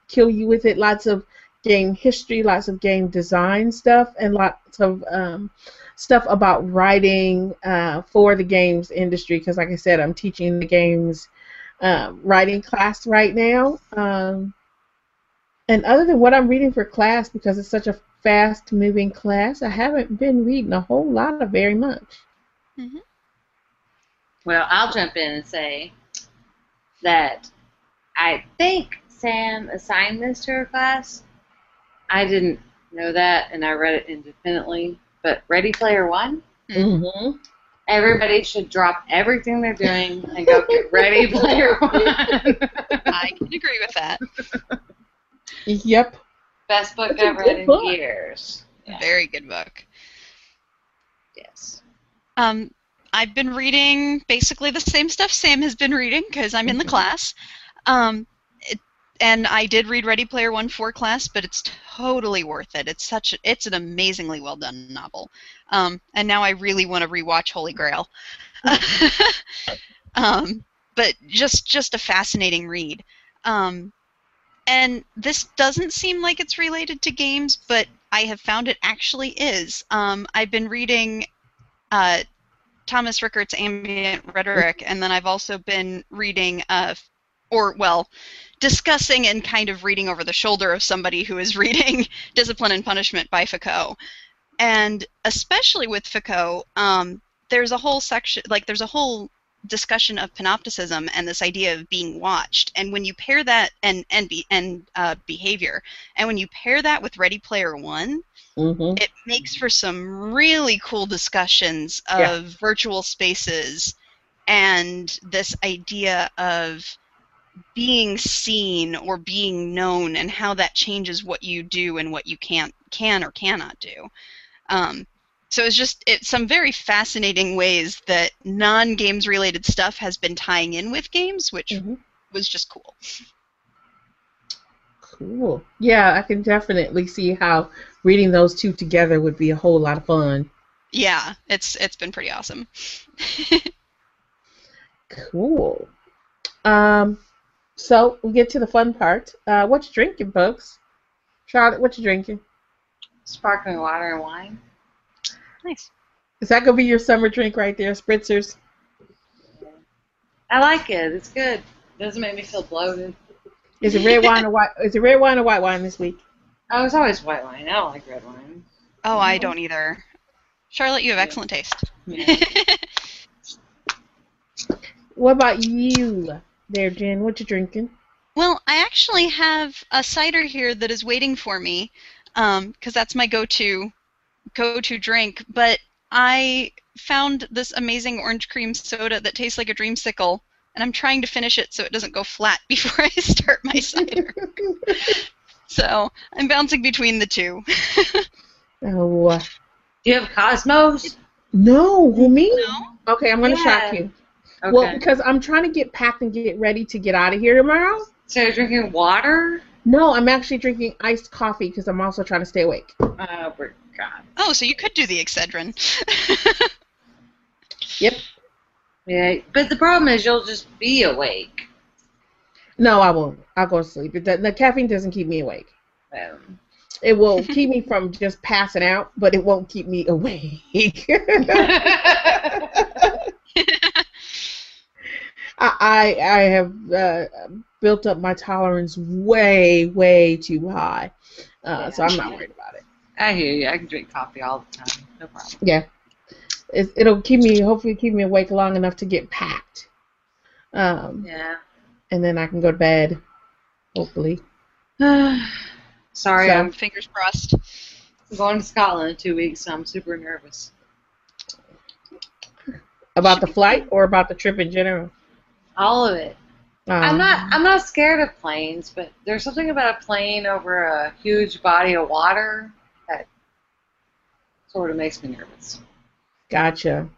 kill you with it. Lots of game history, lots of game design stuff, and lots of um, stuff about writing uh, for the games industry. Because, like I said, I'm teaching the games um, writing class right now. Um, and other than what I'm reading for class, because it's such a fast moving class, I haven't been reading a whole lot of very much. Well, I'll jump in and say that I think Sam assigned this to her class. I didn't know that, and I read it independently. But Ready Player One, Mm-hmm. everybody should drop everything they're doing and go get Ready Player *laughs* One. I can agree with that. Yep. Best book That's a I've read in book. years. Yeah. Very good book. Yes. Um, I've been reading basically the same stuff Sam has been reading because I'm in the class. Um, it, and I did read Ready Player One for class, but it's totally worth it. It's such a, it's an amazingly well done novel. Um, and now I really want to rewatch Holy Grail. *laughs* um, but just just a fascinating read. Um, and this doesn't seem like it's related to games, but I have found it actually is. Um, I've been reading uh, Thomas Rickert's Ambient Rhetoric, and then I've also been reading, uh, or well, discussing and kind of reading over the shoulder of somebody who is *laughs* reading Discipline and Punishment by Foucault. and especially with Foucault, um, there's a whole section, like there's a whole discussion of panopticism and this idea of being watched. And when you pair that and and be, and uh, behavior, and when you pair that with Ready Player One, Mm-hmm. it makes for some really cool discussions of Yeah. virtual spaces and this idea of being seen or being known and how that changes what you do and what you can't can or cannot do. Um, so it's just it's some very fascinating ways that non-games related stuff has been tying in with games, which Mhm. was just cool. Cool. Yeah, I can definitely see how reading those two together would be a whole lot of fun. Yeah, it's it's been pretty awesome. *laughs* Cool. Um, so we get to the fun part. Uh, what you drinking, folks? Charlotte, what you drinking? Sparkling water and wine. Nice. Is that gonna be your summer drink right there, spritzers? I like it. It's good. It doesn't make me feel bloated. Is it red *laughs* wine or white? Is it red wine or white wine this week? Oh, it's always white wine. I don't like red wine. Oh, I mm-hmm. don't either. Charlotte, you have excellent taste. Yeah. What about you, there, Jen? What you drinking? *laughs* Well, I actually have a cider here that is waiting for me, um, because that's my go-to go-to drink. But I found this amazing orange cream soda that tastes like a dreamsicle, and I'm trying to finish it so it doesn't go flat *laughs* before I start my cider. *laughs* so I'm bouncing between the two. *laughs* oh uh, Do you have Cosmos? no, who me? no? Okay, I'm gonna shock you. Okay. Well, because I'm trying to get packed and get ready to get out of here tomorrow. so you're drinking water? No, I'm actually drinking iced coffee because I'm also trying to stay awake. Oh, my God. Oh, so you could do the Excedrin. *laughs* Yep. Yeah, but the problem is you'll just be awake. No, I won't. I'll go to sleep. It, the, the caffeine doesn't keep me awake. Um, It will keep me from just passing out, but it won't keep me awake. *laughs* I, I I have uh, built up my tolerance way way too high, uh, so I'm not worried about it. I hear you. I can drink coffee all the time. No problem. Yeah, it, it'll keep me hopefully keep me awake long enough to get packed, um, Yeah. and then I can go to bed. Hopefully. *sighs* Sorry, So- I'm Fingers crossed. I'm going to Scotland in two weeks, so I'm super nervous. About the flight or about the trip in general? All of it. Um, I'm not. I'm not scared of planes, but there's something about a plane over a huge body of water sort of makes me nervous. Gotcha.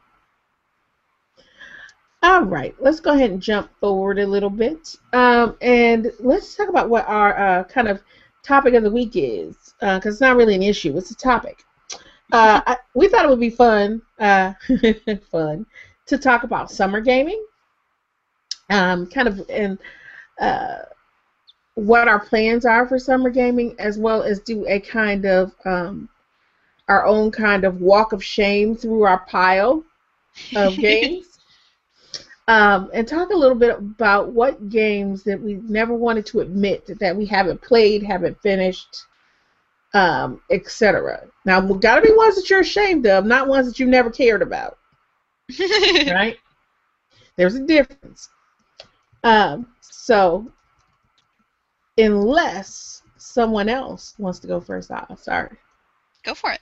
All right, let's go ahead and jump forward a little bit, um, and let's talk about what our uh, kind of topic of the week is, because it's not really an issue; it's a topic. Uh, I, we thought it would be fun, uh, *laughs* fun, to talk about summer gaming, um, kind of, and uh, what our plans are for summer gaming, as well as do a kind of um, our own kind of walk of shame through our pile of *laughs* games. Um, and talk a little bit about what games that we never wanted to admit that we haven't played, haven't finished, um, etc. Now, we've got to be ones that you're ashamed of, not ones that you never cared about, *laughs* right? There's a difference. Um, so, unless someone else wants to go first, I'll start. Go for it.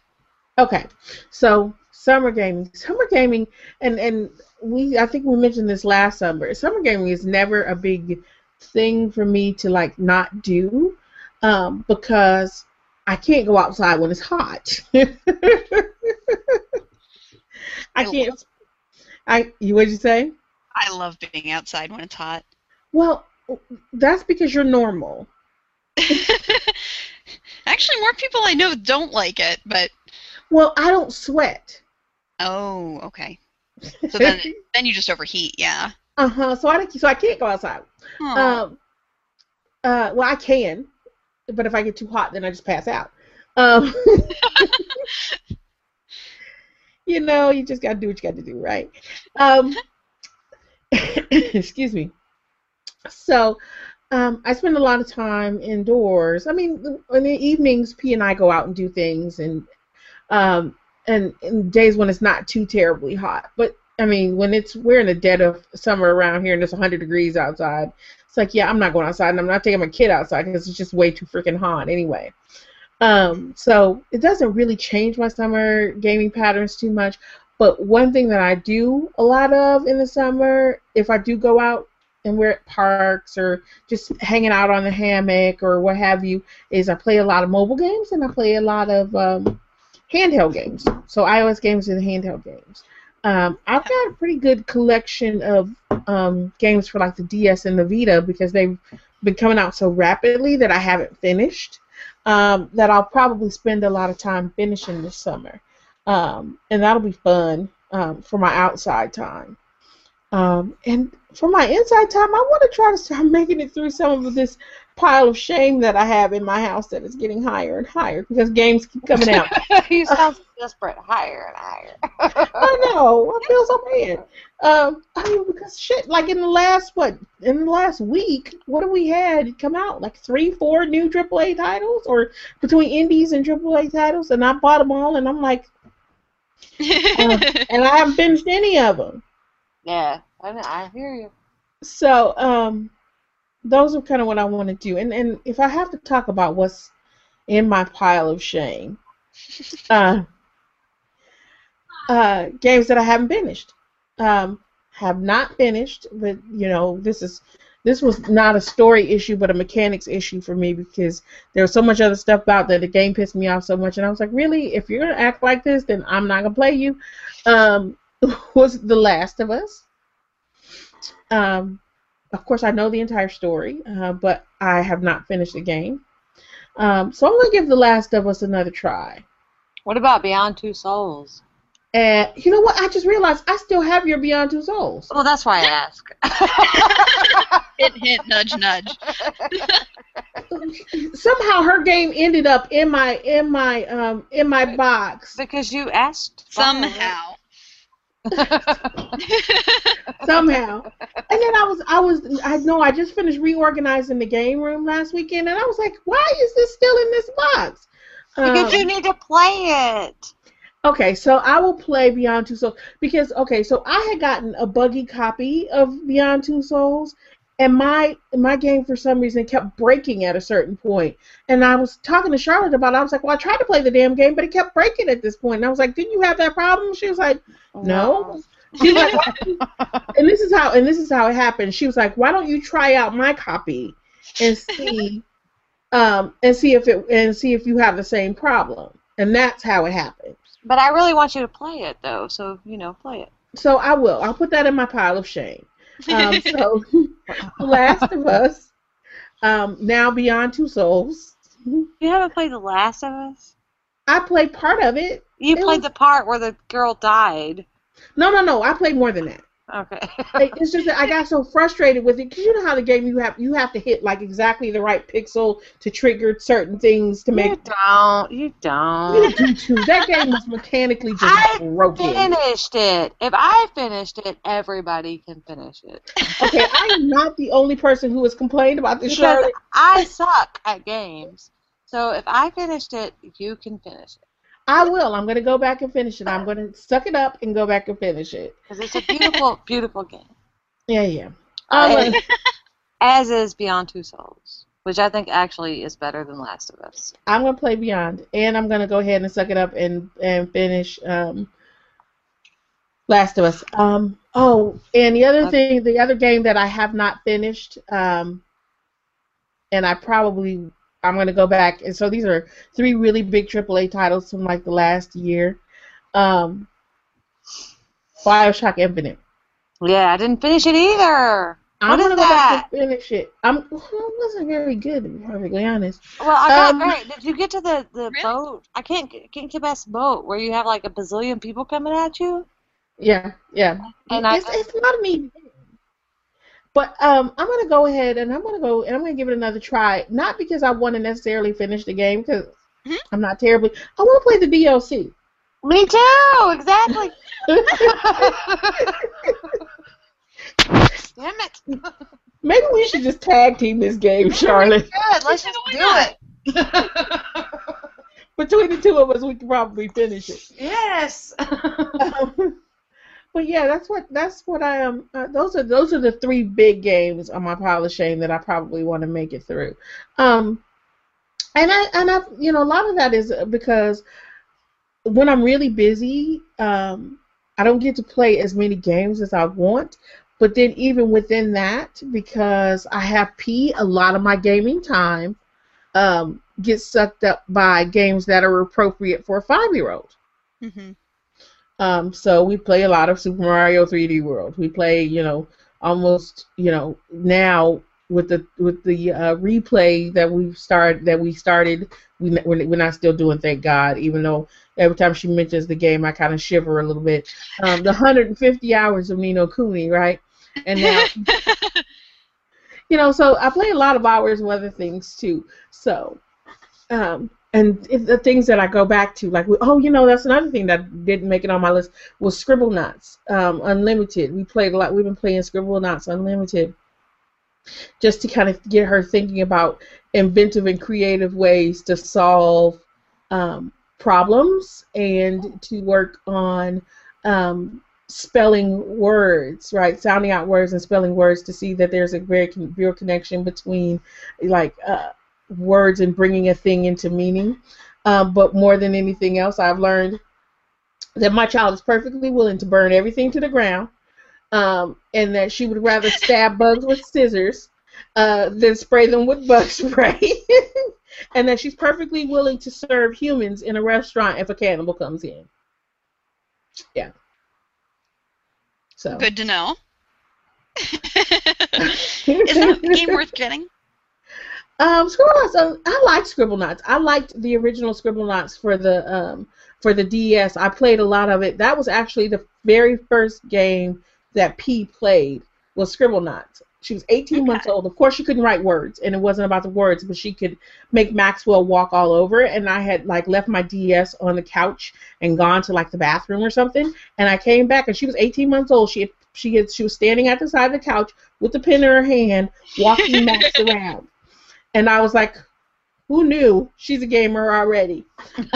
Okay, so summer gaming, summer gaming, and and we I think we mentioned this last summer. Summer gaming is never a big thing for me to like not do, um, because I can't go outside when it's hot. *laughs* I can't. I you what'd you say? I love being outside when it's hot. Well, that's because you're normal. *laughs* Actually, more people I know don't like it, but Well, I don't sweat. oh, okay. So then, *laughs* then you just overheat, yeah. uh huh. So I so I can't go outside. Um, uh, well, I can, but if I get too hot, then I just pass out. Um, *laughs* *laughs* you know, you just gotta do what you got to do, right? Um, *coughs* excuse me. So, um, I spend a lot of time indoors. I mean, in the evenings, P and I go out and do things, and um, and, and days when it's not too terribly hot. But I mean, when it's we're in the dead of summer around here and it's 100 degrees outside, it's like, yeah, I'm not going outside and I'm not taking my kid outside because it's just way too freaking hot anyway. Um, so it doesn't really change my summer gaming patterns too much. But one thing that I do a lot of in the summer, if I do go out and we're at parks or just hanging out on the hammock or what have you, is I play a lot of mobile games and I play a lot of um, handheld games. So iOS games and handheld games. Um, I've got a pretty good collection of um, games for like the DS and the Vita because they've been coming out so rapidly that I haven't finished. Um, that I'll probably spend a lot of time finishing this summer, um, and that'll be fun um, for my outside time. Um, and for my inside time, I want to try to start *laughs* making it through some of this pile of shame that I have in my house that is getting higher and higher because games keep coming out. you sound desperate. Higher and higher. I know. *laughs* I feel so bad. Um, I mean, because shit, like in the last what, in the last week, what have we had come out? Like three, four new AAA titles, or between indies and AAA titles, and I bought them all, and I'm like, uh, *laughs* and I haven't finished any of them. Yeah, I, I hear you. So, um, those are kind of what I want to do. And and if I have to talk about what's in my pile of shame, *laughs* uh, uh, games that I haven't finished, um, have not finished. But you know, this is this was not a story issue, but a mechanics issue for me because there was so much other stuff about that the game pissed me off so much, and I was like, really, if you're gonna act like this, then I'm not gonna play you. Um, *laughs* was The Last of Us. Um, of course, I know the entire story, uh, but I have not finished the game. Um, so I'm going to give The Last of Us another try. What about Beyond Two Souls? And you know what? I just realized I still have your Beyond Two Souls. Well, that's why I ask. *laughs* hint, hint, nudge, nudge. *laughs* Somehow her game ended up in my in my um in my box because you asked. Somehow. *laughs* Somehow. And then I was I was I know I just finished reorganizing the game room last weekend and I was like, why is this still in this box? Because um, you need to play it. Okay, so I will play Beyond Two Souls because okay, so I had gotten a buggy copy of Beyond Two Souls and my my game for some reason kept breaking at a certain point. And I was talking to Charlotte about it. I was like, "Well, I tried to play the damn game, but it kept breaking at this point." And I was like, "Didn't you have that problem?" She was like, "No." *laughs* She's like, *laughs* and this is how and this is how it happened. She was like, "Why don't you try out my copy and see *laughs* um and see if it and see if you have the same problem?" And that's how it happened. But I really want you to play it though, so you know, play it. So I will. I'll put that in my pile of shame. Um, *laughs* so, *laughs* Last of Us, um, now Beyond Two Souls. You haven't played The Last of Us? I played part of it. You it played was... the part where the girl died. No, no, no. I played more than that. Okay. *laughs* it's just that I got so frustrated with it because you know how the game you have you have to hit like exactly the right pixel to trigger certain things to make. You don't. You don't. You do too. That game was mechanically just I broken. I finished it. If I finished it, everybody can finish it. okay, I am not the only person who has complained about this show. I suck at games. So if I finished it, you can finish it. I will. I'm going to go back and finish it. I'm going to suck it up and go back and finish it. Because it's a beautiful, *laughs* beautiful game. Yeah, yeah. Uh, *laughs* as is Beyond Two Souls, which I think actually is better than Last of Us. I'm going to play Beyond, and I'm going to go ahead and suck it up and and finish um, Last of Us. Um, oh, and the other okay. thing, the other game that I have not finished, um, and I probably I'm gonna go back, and so these are three really big AAA titles from like the last year. Um, Bioshock Infinite. Yeah, I didn't finish it either. I'm gonna go that? back and finish it. I'm *laughs* it wasn't very good to be perfectly honest. Well, I got um, very. Did you get to the the really? boat? I can't can't get past the boat where you have like a bazillion people coming at you. Yeah, yeah. And it's, I, it's not me. But um, I'm gonna go ahead and I'm gonna go and I'm gonna give it another try. Not because I want to necessarily finish the game because mm-hmm. I'm not terribly. I want to play the DLC. Me too. Exactly. *laughs* Damn it. Maybe we should just tag team this game, Charlotte. Good. Let's just do it. *laughs* between the two of us, we could probably finish it. Yes. Um, *laughs* but yeah, that's what that's what I am. Um, uh, those are those are the three big games on my pile of shame that I probably want to make it through. Um, and I and I you know a lot of that is because when I'm really busy, um, I don't get to play as many games as I want. But then even within that, because I have P, a lot of my gaming time um, gets sucked up by games that are appropriate for a five-year-old. Mm-hmm. Um, so we play a lot of Super Mario 3D World. We play, you know, almost, you know, now with the with the uh, replay that we start that we started, we we're, we're not still doing. Thank God, even though every time she mentions the game, I kind of shiver a little bit. Um, the 150 hours of Ni no Kuni, right? And now, *laughs* you know, so I play a lot of hours of other things too. So, um, and the things that I go back to, like, oh, you know, that's another thing that didn't make it on my list was Scribblenauts um, Unlimited. We played a lot. We've been playing Scribble Scribblenauts Unlimited just to kind of get her thinking about inventive and creative ways to solve um, problems and to work on um, spelling words, right? Sounding out words and spelling words to see that there's a very real connection between, like. Uh, words and bringing a thing into meaning. Um, but more than anything else, I've learned that my child is perfectly willing to burn everything to the ground, um, and that she would rather *laughs* stab bugs with scissors uh, than spray them with bug *laughs* spray, and that she's perfectly willing to serve humans in a restaurant if a cannibal comes in. Yeah. So good to know. *laughs* is that game worth getting? Um, Scribblenauts. Um, I like Scribblenauts. I liked the original Scribblenauts for the um, for the DS. I played a lot of it. That was actually the very first game that P played was Scribblenauts. She was 18 okay. months old. Of course, she couldn't write words, and it wasn't about the words, but she could make Maxwell walk all over. And I had like left my DS on the couch and gone to like the bathroom or something. And I came back, and she was 18 months old. She had, she had, she was standing at the side of the couch with the pen in her hand, walking *laughs* Max around and I was like, who knew? She's a gamer already. *laughs*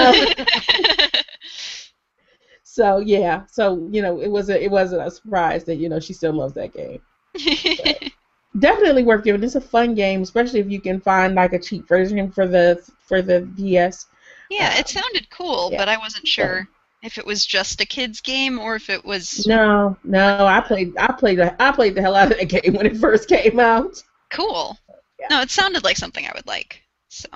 so yeah, so you know, it was a it wasn't a surprise that you know she still loves that game. *laughs* definitely worth giving. It's a fun game, especially if you can find like a cheap version for the for the DS. Yeah, um, it sounded cool, yeah. but I wasn't sure if it was just a kids game or if it was. No, no, I played I played I played the hell out of that game when it first came out. Cool. Yeah. No, it sounded like something I would like. So.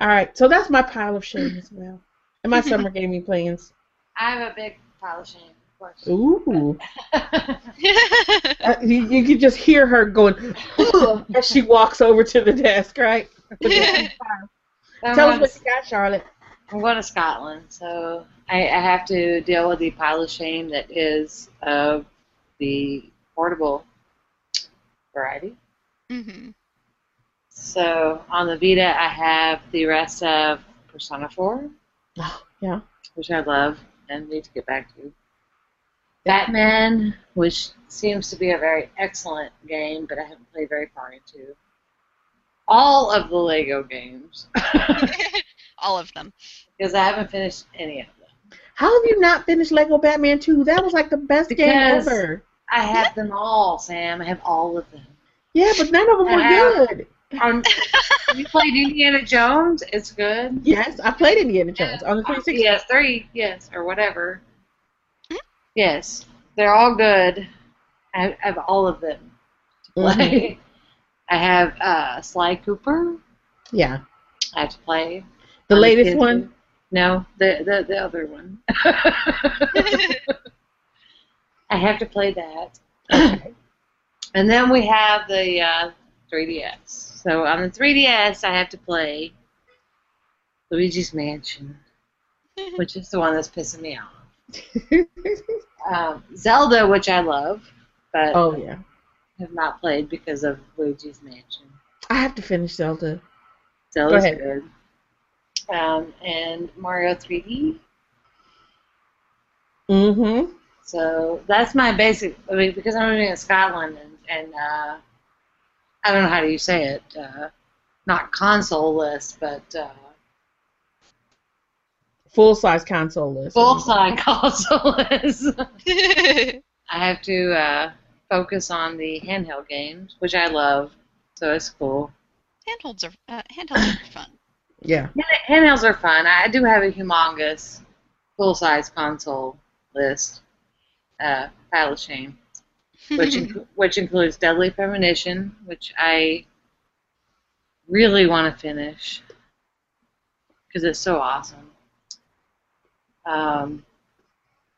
All right, so that's my pile of shame as well, and my *laughs* summer gaming plans. I have a big pile of shame, of course. Ooh. *laughs* uh, you, you can just hear her going *laughs* as she walks over to the desk, right? Tell us what you got, Charlotte. I'm going to Scotland, so I, I have to deal with the pile of shame that is of the portable variety. Mm-hmm. So on the Vita, I have the rest of Persona 4. Oh, *gasps* yeah. Which I love and need to get back to. Batman, which seems to be a very excellent game, but I haven't played very far into. All of the Lego games. *laughs* *laughs* All of them. Because I haven't finished any of them. How have you not finished Lego Batman 2? That was like the best because game ever. I have them all, Sam. I have all of them. Yeah, but none of them were good. Um, *laughs* you played Indiana Jones? It's good. Yes, I played Indiana Jones on the 360. Yes, three, yes, or whatever. Yes, they're all good. I have all of them to play. Mm-hmm. *laughs* I have uh, Sly Cooper. Yeah. I have to play. The latest one? No, the the, the other one. *laughs* I have to play that. *clears throat* and then we have the uh, 3DS. So on the 3DS, I have to play Luigi's Mansion, *laughs* which is the one that's pissing me off. um, Zelda, which I love, but oh yeah, have not played because of Luigi's Mansion. I have to finish Zelda. Zelda's good. Um, and Mario 3D. Mm-hmm. So that's my basic. I mean, because I'm living in Scotland and, and uh, I don't know how do you say it. Uh, not console list, but uh, Full size console list. full size *laughs* console list. *laughs* I have to uh, focus on the handheld games, which I love, so it's cool. handholds are uh, handhelds are fun. *coughs* Yeah. Handhelds are fun. I do have a humongous full size console list. Uh, pile of shame. which *laughs* inc- which includes Deadly Premonition, which I really want to finish because it's so awesome. Um,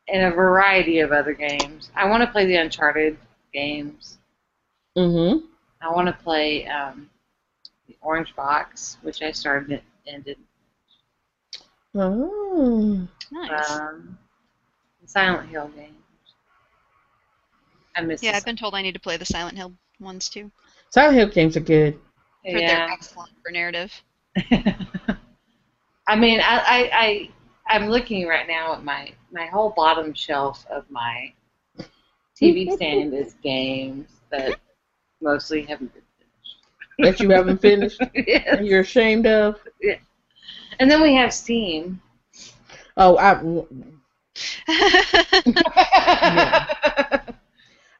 and a variety of other games. I want to play the Uncharted games. Mm-hmm. I want to play um, the Orange Box, which I started and didn't. Oh. nice. Um, Silent Hill games. I miss. yeah, I've been told I need to play the Silent Hill ones too. Silent Hill games are good. For They're excellent for narrative. *laughs* I mean, I, I, I, I'm looking right now at my, my whole bottom shelf of my TV *laughs* stand is games that mostly haven't been finished. That you haven't finished *laughs* finished. and you're ashamed of. Yeah. And then we have Steam. Oh, I,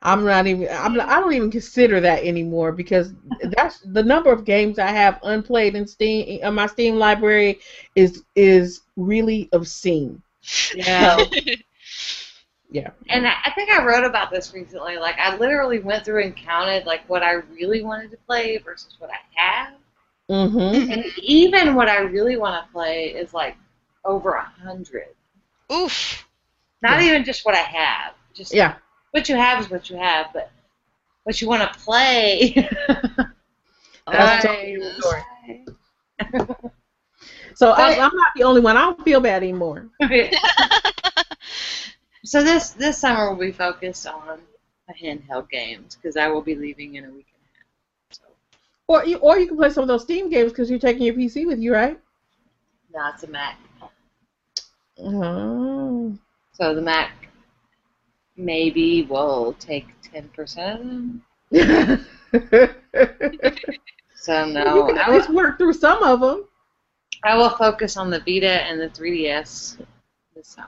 I'm not even. I'm. Not, I don't even consider that anymore because that's the number of games I have unplayed in Steam. In my Steam library is is really obscene. yeah. *laughs* Yeah. And I, I think I wrote about this recently. Like, I literally went through and counted like what I really wanted to play versus what I have. Mm-hmm. And even what I really want to play is like over a hundred. Oof. Not Yeah. even just what I have. Just Yeah. What you have is what you have, but what you want to play. *laughs* That's I- totally the story. *laughs* So I, I'm not the only one. I don't feel bad anymore. *laughs* so this this summer will be focused on the handheld games because I will be leaving in a week and a half. So Or you, or you can play some of those Steam games because you're taking your PC with you, right? no, it's a Mac. Oh. So the Mac maybe we'll take ten percent of *laughs* them. So you no, can at I least will, work through some of them. I will focus on the Vita and the 3DS this summer.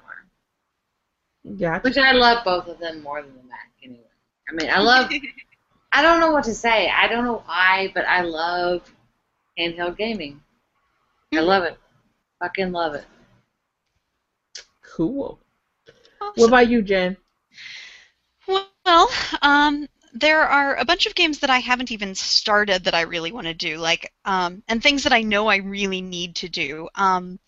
Gotcha. Which I love both of them more than the Mac anyway. I mean, I love. *laughs* I don't know what to say. I don't know why, but I love handheld gaming. I love it. Fucking love it. Cool. Oh, what about you, Jen? Well, um, there are a bunch of games that I haven't even started that I really want to do, like, um, and things that I know I really need to do. Um,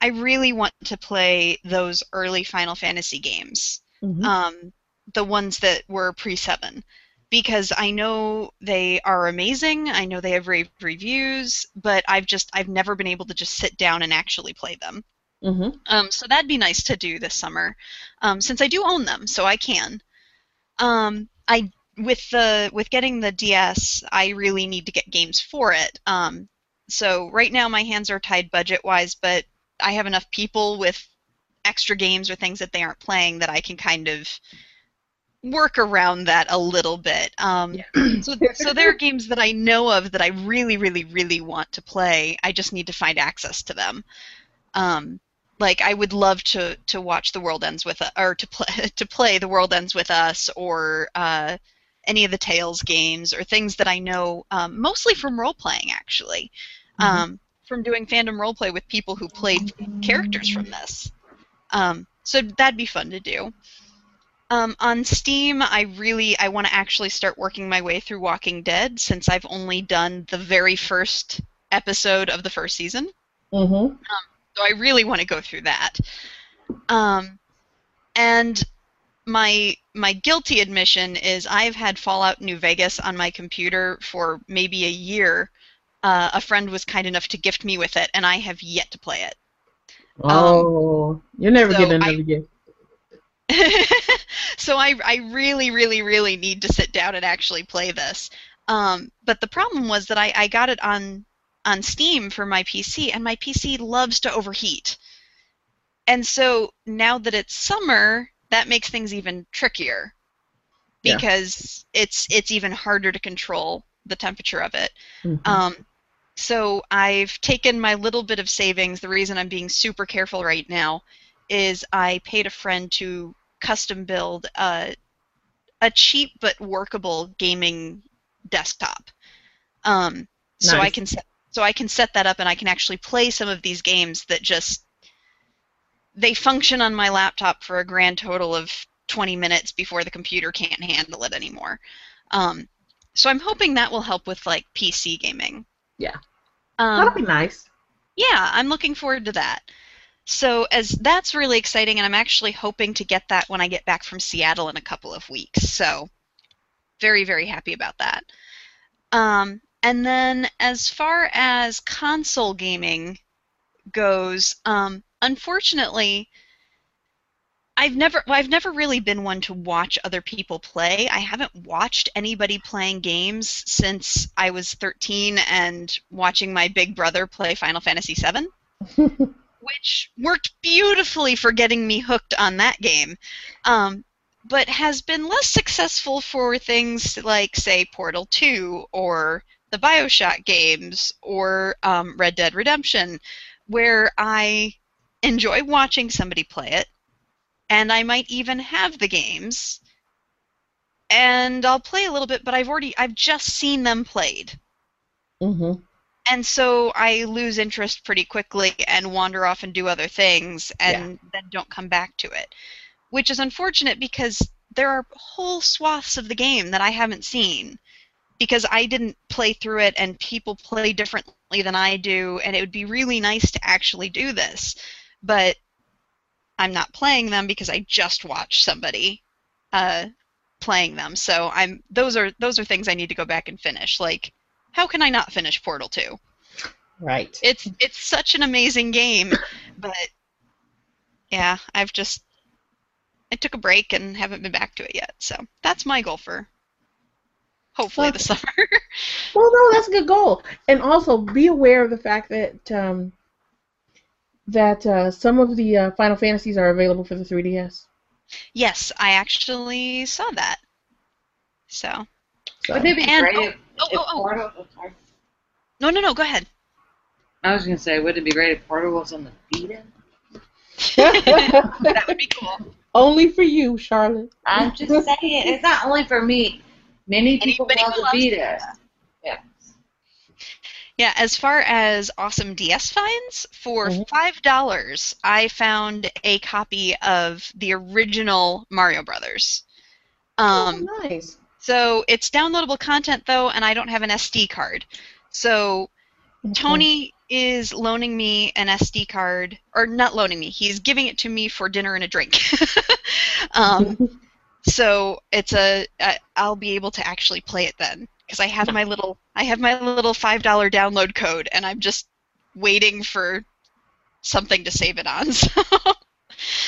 I really want to play those early Final Fantasy games, Mhm. um, the ones that were pre seven, because I know they are amazing. I know they have rave reviews, but I've just I've never been able to just sit down and actually play them. Mhm. Um, so that'd be nice to do this summer, um, since I do own them, so I can. Um, I with the with getting the DS, I really need to get games for it. Um, so right now my hands are tied budget wise, but I have enough people with extra games or things that they aren't playing that I can kind of work around that a little bit. Um, *clears throat* so, *clears throat* so there are games that I know of that I really, really, really want to play. I just need to find access to them. Um, like I would love to to watch The World Ends with Us, or to play *laughs* to play The World Ends with Us, or uh, any of the Tales games, or things that I know um, mostly from role playing, actually, Mhm. um, from doing fandom role play with people who played characters from this. Um, so that'd be fun to do. Um, on Steam, I really I want to actually start working my way through Walking Dead since I've only done the very first episode of the first season. Mhm. So I really want to go through that. Um, and my my guilty admission is I've had Fallout New Vegas on my computer for maybe a year. Uh, a friend was kind enough to gift me with it, and I have yet to play it. Oh, you're never so I- another gift. *laughs* so I, I really, really, really need to sit down and actually play this. Um, but the problem was that I, I got it on on Steam for my PC, and my PC loves to overheat. And so now that it's summer, that makes things even trickier Yeah. because it's it's even harder to control the temperature of it. Mhm. Um, so I've taken my little bit of savings. The reason I'm being super careful right now is I paid a friend to custom build a, a cheap but workable gaming desktop. Um, So I can set, so I can set that up and I can actually play some of these games that just they function on my laptop for a grand total of 20 minutes before the computer can't handle it anymore. Um, so I'm hoping that will help with like PC gaming. Yeah. Um, That'll be nice. yeah, I'm looking forward to that. So as that's really exciting, and I'm actually hoping to get that when I get back from Seattle in a couple of weeks. So very very happy about that. Um, and then as far as console gaming goes, um, unfortunately. I've never well, I've never really been one to watch other people play. I haven't watched anybody playing games since I was 13 and watching my big brother play Final Fantasy VII, *laughs* which worked beautifully for getting me hooked on that game, um, but has been less successful for things like, say, Portal 2 or the Bioshock games or um, Red Dead Redemption, where I enjoy watching somebody play it and I might even have the games, and I'll play a little bit, but I've already I've just seen them played, hmm and so I lose interest pretty quickly and wander off and do other things, and then don't come back to it, which is unfortunate because there are whole swaths of the game that I haven't seen because I didn't play through it and people play differently than I do, and it would be really nice to actually do this, but I'm not playing them because I just watched somebody uh, playing them. So I'm those are those are things I need to go back and finish. Like, how can I not finish Portal 2? Right. It's it's such an amazing game, but yeah, I've just I took a break and haven't been back to it yet. So that's my goal for hopefully the Okay. summer. *laughs* Well, no, that's a good goal. And also be aware of the fact that um, that uh, some of the uh, Final Fantasies are available for the 3DS. yes, I actually saw that. So So. Wouldn't it be And- great oh, if, oh, oh, oh. Portal? oh, no, no, no. Go ahead. I was gonna say, wouldn't it be great if Portal was on the Vita? *laughs* That would be cool. Only for you, Charlotte. I'm just saying, it's not only for me. Many people Anybody love who the loves Vita. Yeah. Yeah, as far as awesome DS finds, for Mhm. five dollars, I found a copy of the original Mario Brothers. Um, oh, nice. so it's downloadable content though, and I don't have an SD card. So Okay. Tony is loaning me an SD card, or not loaning me. He's giving it to me for dinner and a drink. *laughs* um, *laughs* so it's a I'll be able to actually play it then because I have my little I have my little five dollar download code and I'm just waiting for something to save it on. *laughs*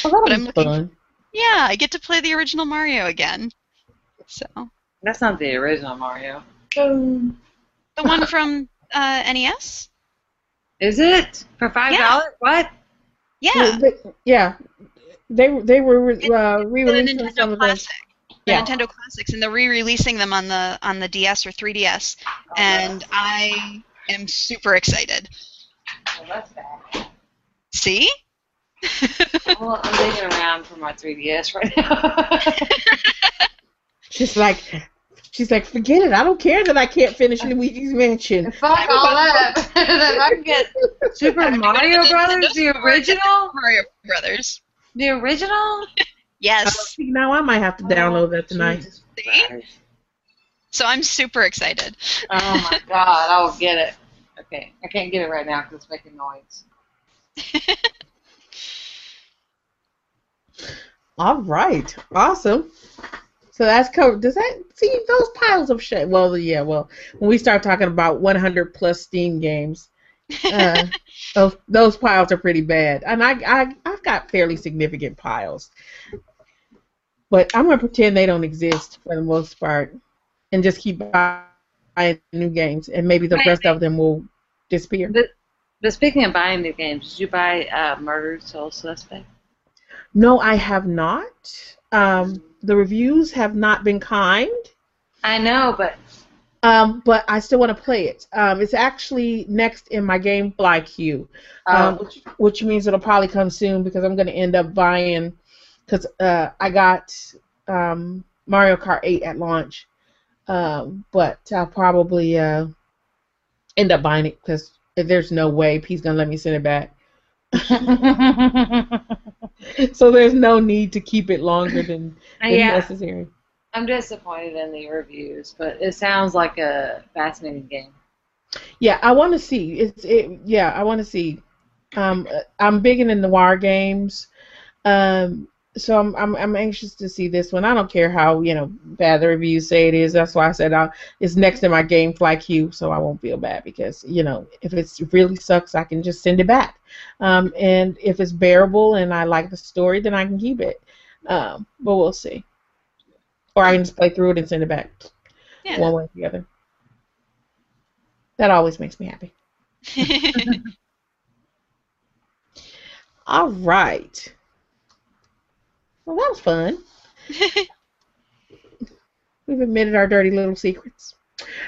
So Oh, but I'm looking- fun. yeah, I get to play the original Mario again. So That's not the original Mario. the one *laughs* from uh, NES. Is it for five dollars? What? Yeah, yeah. They they were uh, re-releasing some Nintendo of those. The Yeah. Nintendo Classics, and they're re-releasing them on the on the DS or 3DS, and I am super excited. Oh, that's bad. See? *laughs* Well, I'm digging around for my 3DS right now. *laughs* She's like, she's like, forget it. I don't care that I can't finish Luigi's Mansion. Fuck all that. if *laughs* I can get Super Mario Brothers, the original, Mario Brothers. The original. Yes. Now I might have to download that oh, tonight. Jesus See? Christ. So I'm super excited. Oh my *laughs* god, I'll get it. Okay, I can't get it right now because it's making noise. *laughs* All right, awesome. So that's covered. Does that see those piles of shit? Well, yeah. Well, when we start talking about 100 plus Steam games, uh, those those piles are pretty bad. And I I I've got fairly significant piles, but I'm gonna pretend they don't exist for the most part, and just keep buying new games, and maybe the rest of them will disappear. But, but speaking of buying new games, did you buy uh, Murdered Soul Suspect? No, I have not. Um, the reviews have not been kind. I know, but Um, but I still want to play it. Um, it's actually next in my GameFly queue, um, Oh. which, which means it'll probably come soon because I'm going to end up buying because uh, I got um, Mario Kart 8 at launch, um, but I'll probably uh, end up buying it because there's no way he's going to let me send it back. *laughs* *laughs* so there's no need to keep it longer than, than yeah, necessary. I'm disappointed in the reviews, but it sounds like a fascinating game. Yeah, I want to see. It's it. Yeah, I want to see. Um, I'm big in the noir games, um, so I'm, I'm I'm anxious to see this one. I don't care how you know bad the reviews say it is. That's why I said I, it's next in my GameFly queue, so I won't feel bad because you know if it really sucks, I can just send it back. Um, and if it's bearable and I like the story, then I can keep it. Um, but we'll see. Or I can just play through it and send it back, Yeah. one way or the other. That always makes me happy. *laughs* All right. Well, that was fun. *laughs* We've admitted our dirty little secrets.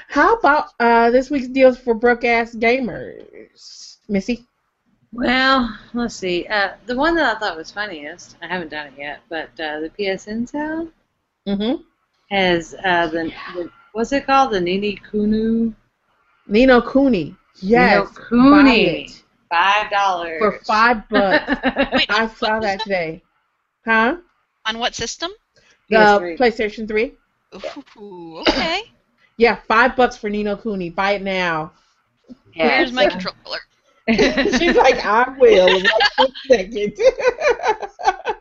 How about uh, this week's deals for broke ass gamers, Missy? Well, let's see. Uh, the one that I thought was funniest, I haven't done it yet, but uh, the PSN sale Mm-hmm. has uh, the, the what's it called? The Nini Kunu. Ni no Kuni. Yes. Ni no Kuni. buy it Five dollars for five bucks. *laughs* Wait, I saw that today. Huh? on what system? The PS3. PlayStation 3. Ooh, okay. Yeah, five bucks for Ni no Kuni. Buy it now. Yeah, Here's my controller. *laughs* *laughs* She's like, I will. Right this second.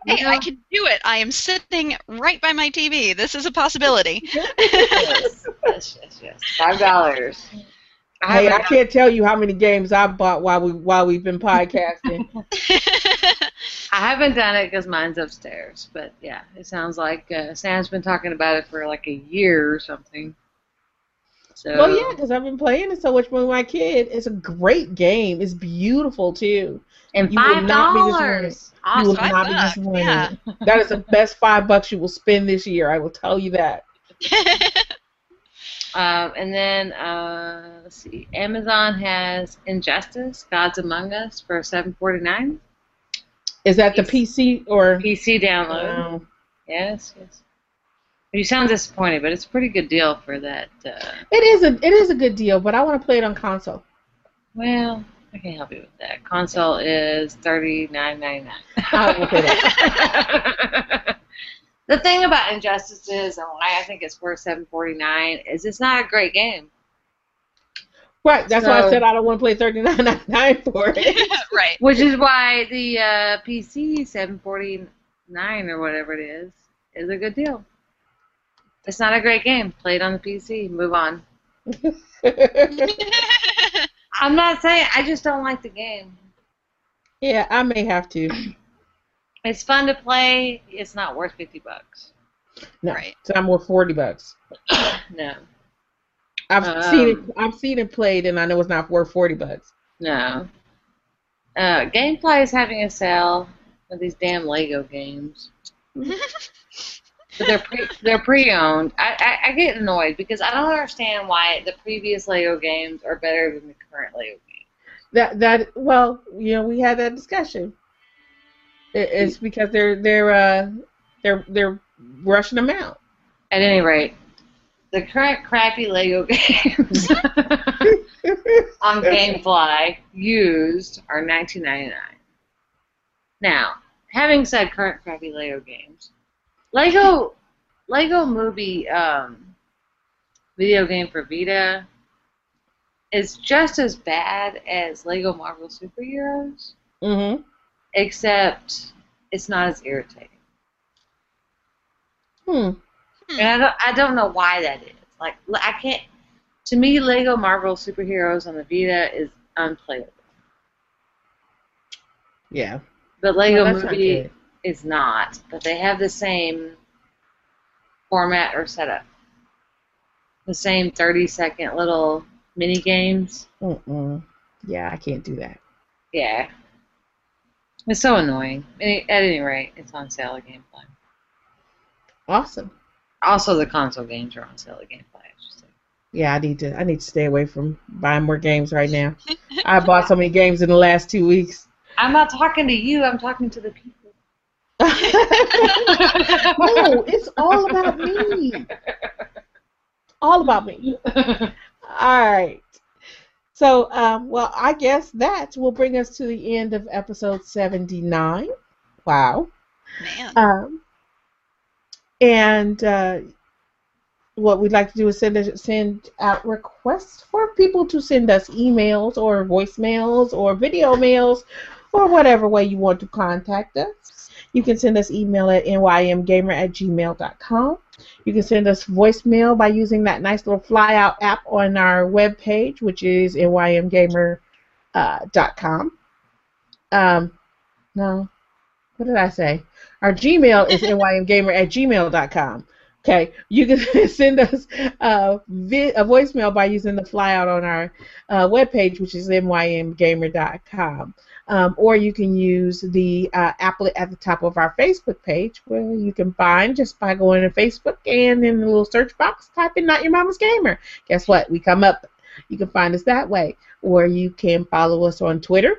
Hey, I can do it. I am sitting right by my TV. This is a possibility. yes, *laughs* yes, yes, yes. Five dollars. Hey, I can't tell you how many games I bought while we while we've been podcasting. *laughs* I haven't done it because mine's upstairs, but yeah, it sounds like uh, Sam's been talking about it for like a year or something. So well, yeah, because I've been playing it so much with my kid. It's a great game. It's beautiful too. and you five dollars. You will Five not be disappointed. yeah. That is the *laughs* best five bucks you will spend this year. I will tell you that. *laughs* Um, and then uh, let's see, Amazon has Injustice: Gods Among Us for seven forty nine. Is that the PC or? PC download. Um, Yes, yes. You sound disappointed, but it's a pretty good deal for that. Uh, it is a it is a good deal, but I want to play it on console. well, I can help you with that. Console is thirty nine ninety nine. I will *laughs* the thing about Injustice is, and why I think it's worth seven forty nine, is it's not a great game. Right. That's why I said I don't want to play thirty nine ninety nine for it. *laughs* right. Which is why the uh, PC 749 or whatever it is is a good deal. It's not a great game. Play it on the PC. Move on. *laughs* I'm not saying I just don't like the game. yeah, I may have to. It's fun to play. It's not worth 50 bucks. No, Right. so I'm worth forty bucks. *coughs* No, I've Um, seen it. I've seen it played, and I know it's not worth forty bucks. no. Uh, GameFly is having a sale of these damn Lego games. *laughs* But they're pre- they're pre-owned. I, I I get annoyed because I don't understand why the previous Lego games are better than the current Lego games. That that well, you know, we had that discussion. It, it's because they're they're uh they're they're rushing them out. At any rate, the current crappy Lego *laughs* games *laughs* on GameFly used are 19.99. Now, having said current crappy Lego games, Lego Lego Movie um, video game for Vita is just as bad as Lego Marvel Superheroes, mm-hmm. except it's not as irritating. Hmm. And I don't, I don't know why that is. Like, I can't. To me, Lego Marvel Superheroes on the Vita is unplayable. Yeah. But Lego Movie. Is not. But they have the same format or setup. The same 30 second little mini games. Mm-mm. Yeah, I can't do that. Yeah. It's so annoying. At any rate, it's on sale at GameFly. Awesome. Also, the console games are on sale at GameFly, I should say. Yeah, I need to. I need to stay away from buying more games right now. I bought so many games in the last two weeks. *laughs* I'm not talking to you. I'm talking to the people. No, it's all about me. All about me. All right. So, um, well, I guess that will bring us to the end of episode 79. Wow. Man. Um, and uh, what we'd like to do is send us, send out requests for people to send us emails or voicemails or video mails or whatever way you want to contact us. You can send us email at nymgamer at gmail.com. You can send us voicemail by using that nice little flyout app on our webpage, which is nymgamer.com. Um, no, what did I say? Our Gmail is *laughs* nymgamer at gmail.com. Okay, you can *laughs* send us uh, vi- a voicemail by using the flyout on our uh, webpage, which is nymgamer.com. Um, or you can use the uh, applet at the top of our Facebook page, where you can find just by going to Facebook and in the little search box, type in Not Your Mama's Gamer. Guess what? We come up. You can find us that way. Or you can follow us on Twitter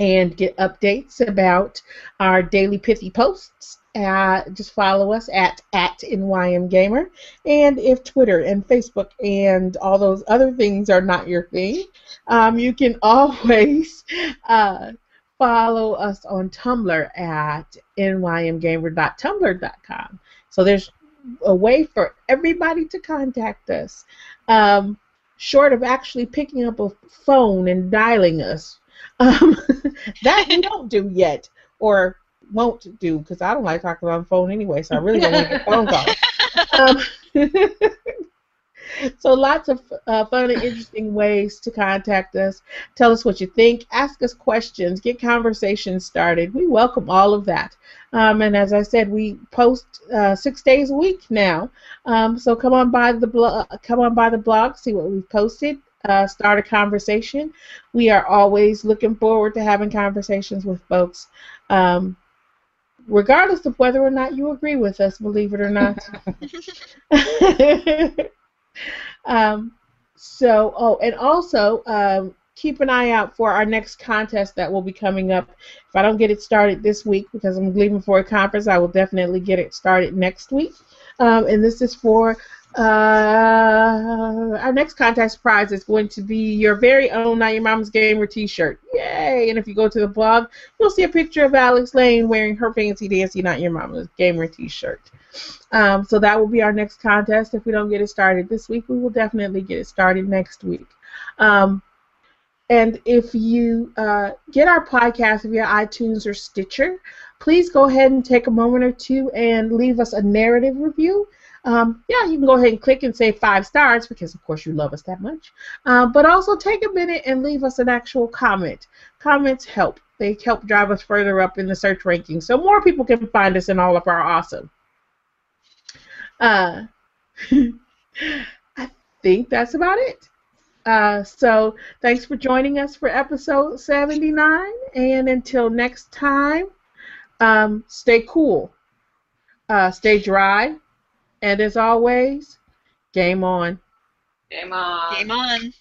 and get updates about our daily pithy posts. Uh, just follow us at at NYMGamer. And if Twitter and Facebook and all those other things are not your thing, um, you can *laughs* always uh, follow us on Tumblr at nymgamer.tumblr.com. So there's a way for everybody to contact us. Um, short of actually picking up a phone and dialing us. Um, *laughs* that we *laughs* don't do yet, or won't do, because I don't like talking on the phone anyway, so I really don't want to get phone calls. Um, *laughs* so lots of uh, fun and interesting ways to contact us. Tell us what you think. Ask us questions. Get conversations started. We welcome all of that. Um, and as I said, we post uh, six days a week now. Um, so come on by the blog. Come on by the blog. See what we've posted. Uh, start a conversation. We are always looking forward to having conversations with folks. Um, regardless of whether or not you agree with us, believe it or not. *laughs* um, so, oh, and also um, keep an eye out for our next contest that will be coming up. If I don't get it started this week because I'm leaving for a conference, I will definitely get it started next week. Um, and this is for uh, our next contest prize is going to be your very own Not Your Mama's Gamer T-shirt. Yay! And if you go to the blog, you'll see a picture of Alex Layne wearing her fancy dancy Not Your Mama's Gamer T-shirt. Um, so that will be our next contest. If we don't get it started this week, we will definitely get it started next week. Um, and if you uh, get our podcast via iTunes or Stitcher, please go ahead and take a moment or two and leave us a narrative review. Um, yeah, you can go ahead and click and say five stars because, of course, you love us that much. Um, but also take a minute and leave us an actual comment. Comments help. They help drive us further up in the search rankings so more people can find us and all of our awesome. Uh, *laughs* I think that's about it. Uh, so thanks for joining us for episode 79. And until next time, um, stay cool, uh, stay dry, and as always, game on. Game on. Game on.